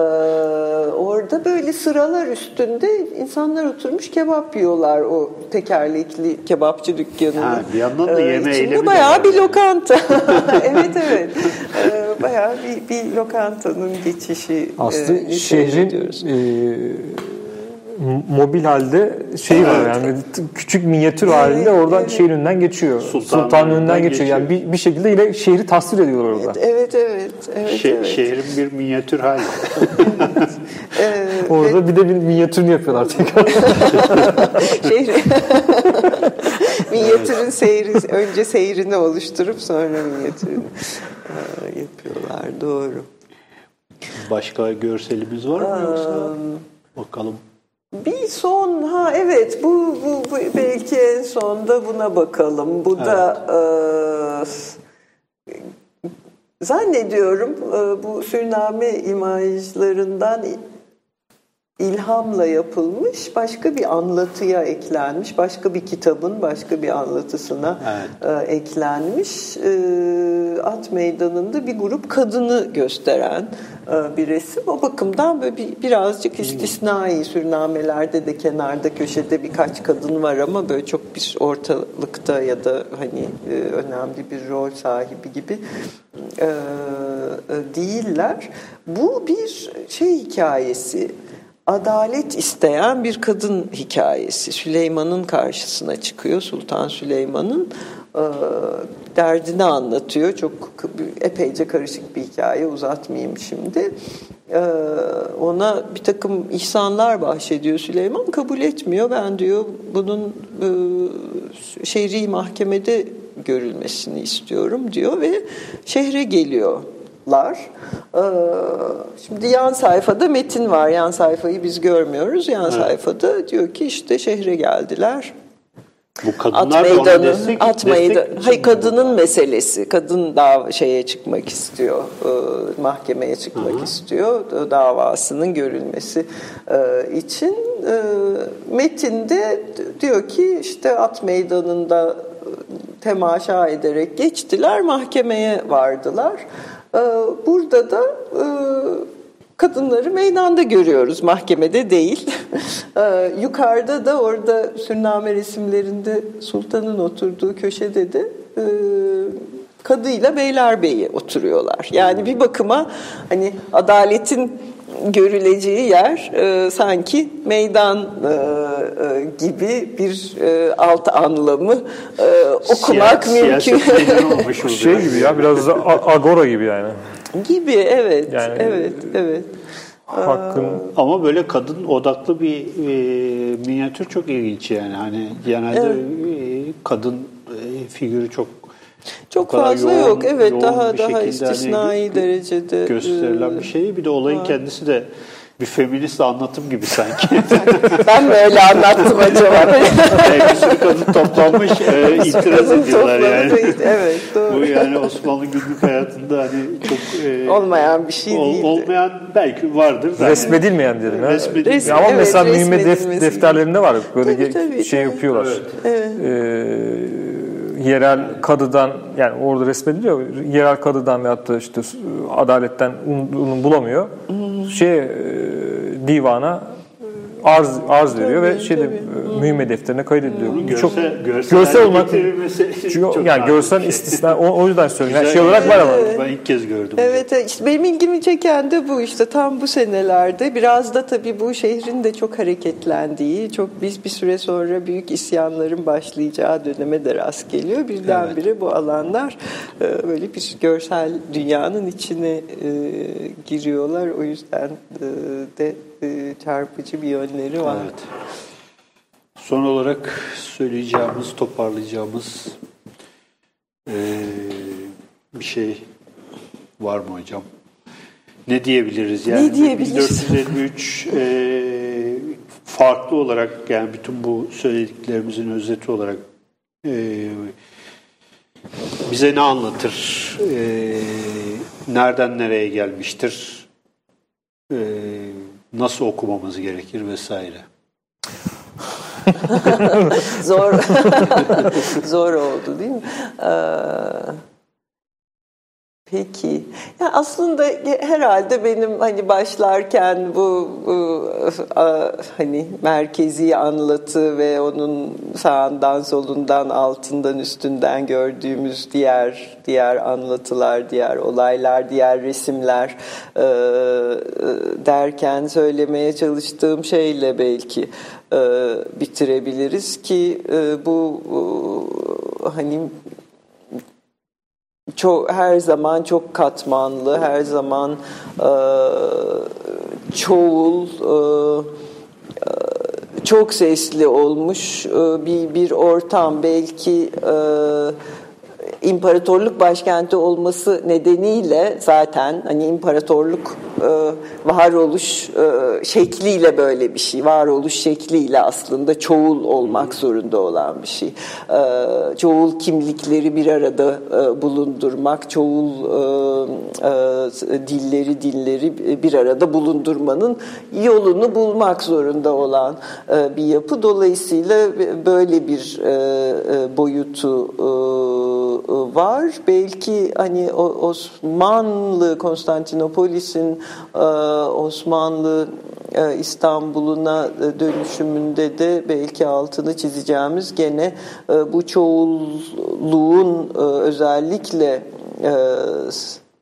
orada böyle sıralar üstünde insanlar oturmuş kebap yiyorlar o tekerlekli kebapçı dükkanının. Ha, bir yandan da yeme içinde eylemi de bayağı bir lokanta. evet evet. Ee, bayağı bir, bir lokantanın geçişi. Aslında e, şehrin e, mobil halde şeyi var yani küçük minyatür halinde oradan şeyin önünden geçiyor. Sultanın Sultanın, önünden önünden geçiyor. Yani bir, bir şekilde yine şehri tasvir ediyorlar orada. Evet evet evet. Şe- evet. Şehrin bir minyatür hali. Ee, Orada bir de bir minyatürünü yapıyorlar tekrar. Şehri... minyatürün seyri, önce seyrini oluşturup sonra minyatürünü yapıyorlar. Doğru. Başka görselimiz var mı yoksa? Bakalım. Bir son ha evet bu, bu, bu belki en sonda buna bakalım. Bu da e, zannediyorum e, bu Sürname imajlarından ilhamla yapılmış başka bir anlatıya eklenmiş başka bir kitabın başka bir anlatısına e, eklenmiş. E, at meydanında bir grup kadını gösteren e, bir resim. O bakımdan böyle bir, birazcık istisnai sürnamelerde de kenarda köşede birkaç kadın var ama böyle çok bir ortalıkta ya da hani e, önemli bir rol sahibi gibi e, değiller. Bu bir şey hikayesi adalet isteyen bir kadın hikayesi. Süleyman'ın karşısına çıkıyor. Sultan Süleyman'ın e, derdini anlatıyor. Çok epeyce karışık bir hikaye. Uzatmayayım şimdi. E, ona bir takım ihsanlar bahşediyor Süleyman. Kabul etmiyor. Ben diyor bunun e, şehri mahkemede görülmesini istiyorum diyor ve şehre geliyor lar. Şimdi yan sayfada metin var. Yan sayfayı biz görmüyoruz. Yan evet. sayfada diyor ki işte şehre geldiler. Bu kadınlar at meydanı, destek, at meydanı. Hayır kadının bu. meselesi. Kadın da şeye çıkmak istiyor. Mahkemeye çıkmak Hı-hı. istiyor. Davasının görülmesi için. Metinde diyor ki işte at meydanında temaşa ederek geçtiler. Mahkemeye vardılar. Burada da kadınları meydanda görüyoruz, mahkemede değil. Yukarıda da orada sürname resimlerinde sultanın oturduğu köşede de kadıyla beylerbeyi oturuyorlar. Yani bir bakıma hani adaletin görüleceği yer e, sanki meydan e, e, gibi bir e, alt anlamı e, okumak Siya, mümkün. şey gibi ya biraz da agora gibi yani. Gibi evet. Yani, evet, evet. Hakkın ama böyle kadın odaklı bir e, minyatür çok ilginç yani. Hani genelde evet. e, kadın e, figürü çok çok fazla yoğun, yok. Evet daha daha istisnai hani derecede gösterilen bir şey. Bir de olayın var. kendisi de bir feminist anlatım gibi sanki. ben mi öyle anlattım acaba? yani bir sürü kadın toplanmış e, itiraz ediyorlar yani. Evet doğru. Bu yani Osmanlı günlük hayatında hani çok e, olmayan bir şey ol, değil. Olmayan belki vardır. Da Resmedilmeyen diyelim. Ya. Resmedilmeyen. Ya ama evet, mesela mühimmet def, defterlerinde var böyle tabii, tabii, şey tabii. yapıyorlar. Evet. Ee, yerel kadıdan yani orada resmediliyor yerel kadıdan veyahut da işte adaletten onu bulamıyor. Şey divana arz arz veriyor tabii, ve şeyde tabii. mühim defterine kaydediliyor. Bu çok görsel, görsel olmak çünkü yani görsel şey. istisna o, o yüzden söylüyorum. Yani şey olarak var ama ben ilk kez gördüm. Evet işte benim ilgimi çeken de bu işte tam bu senelerde biraz da tabii bu şehrin de çok hareketlendiği, çok biz bir süre sonra büyük isyanların başlayacağı döneme de rast geliyor. Birdenbire evet. bu alanlar e, böyle bir görsel dünyanın içine e, giriyorlar. O yüzden e, çarpıcı bir yönleri var. Evet. Son olarak söyleyeceğimiz, toparlayacağımız ee, bir şey var mı hocam? Ne diyebiliriz? Yani ne diyebiliriz? 1453 e, farklı olarak yani bütün bu söylediklerimizin özeti olarak e, bize ne anlatır? E, nereden nereye gelmiştir? E, nasıl okumamız gerekir vesaire. zor zor oldu değil mi? Ee, Peki. Ya aslında herhalde benim hani başlarken bu, bu hani merkezi anlatı ve onun sağından solundan altından üstünden gördüğümüz diğer diğer anlatılar, diğer olaylar, diğer resimler e, derken söylemeye çalıştığım şeyle belki e, bitirebiliriz ki e, bu e, hani çok her zaman çok katmanlı, her zaman e, çoğul, e, çok sesli olmuş e, bir bir ortam. Belki e, imparatorluk başkenti olması nedeniyle zaten hani imparatorluk e, varoluş e, şekliyle böyle bir şey. Varoluş şekliyle aslında çoğul olmak zorunda olan bir şey. E, çoğul kimlikleri bir arada e, bulundurmak, çoğul e, e, dilleri dilleri bir arada bulundurmanın yolunu bulmak zorunda olan e, bir yapı. Dolayısıyla böyle bir e, e, boyutu e, var. Belki hani Osmanlı Konstantinopolis'in e, Osmanlı e, İstanbul'una e, dönüşümünde de belki altını çizeceğimiz gene bu çoğulluğun özellikle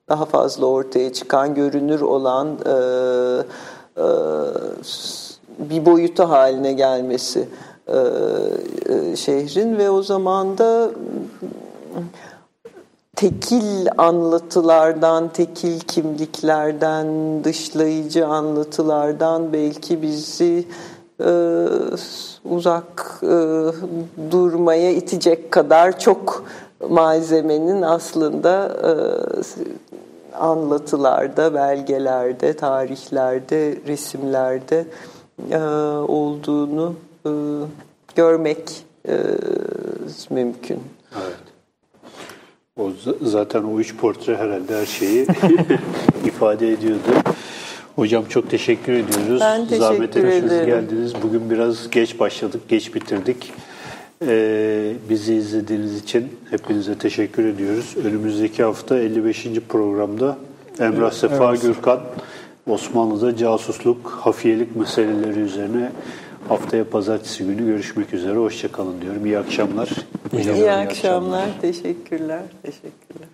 daha fazla ortaya çıkan, görünür olan bir boyutu haline gelmesi şehrin ve o zaman da tekil anlatılardan, tekil kimliklerden, dışlayıcı anlatılardan belki bizi e, uzak e, durmaya itecek kadar çok malzemenin aslında e, anlatılarda, belgelerde, tarihlerde, resimlerde e, olduğunu e, görmek e, mümkün. Evet. O zaten o üç portre herhalde her şeyi ifade ediyordu. Hocam çok teşekkür ediyoruz. Ben teşekkür Zahmet ederim. geldiniz. Bugün biraz geç başladık, geç bitirdik. Ee, bizi izlediğiniz için hepinize teşekkür ediyoruz. Önümüzdeki hafta 55. programda Emrah Sefa evet. Gürkan Osmanlı'da casusluk, hafiyelik meseleleri üzerine Haftaya pazartesi günü görüşmek üzere. Hoşçakalın diyorum. İyi akşamlar. İyi, iyi akşamlar. akşamlar. Teşekkürler. Teşekkürler.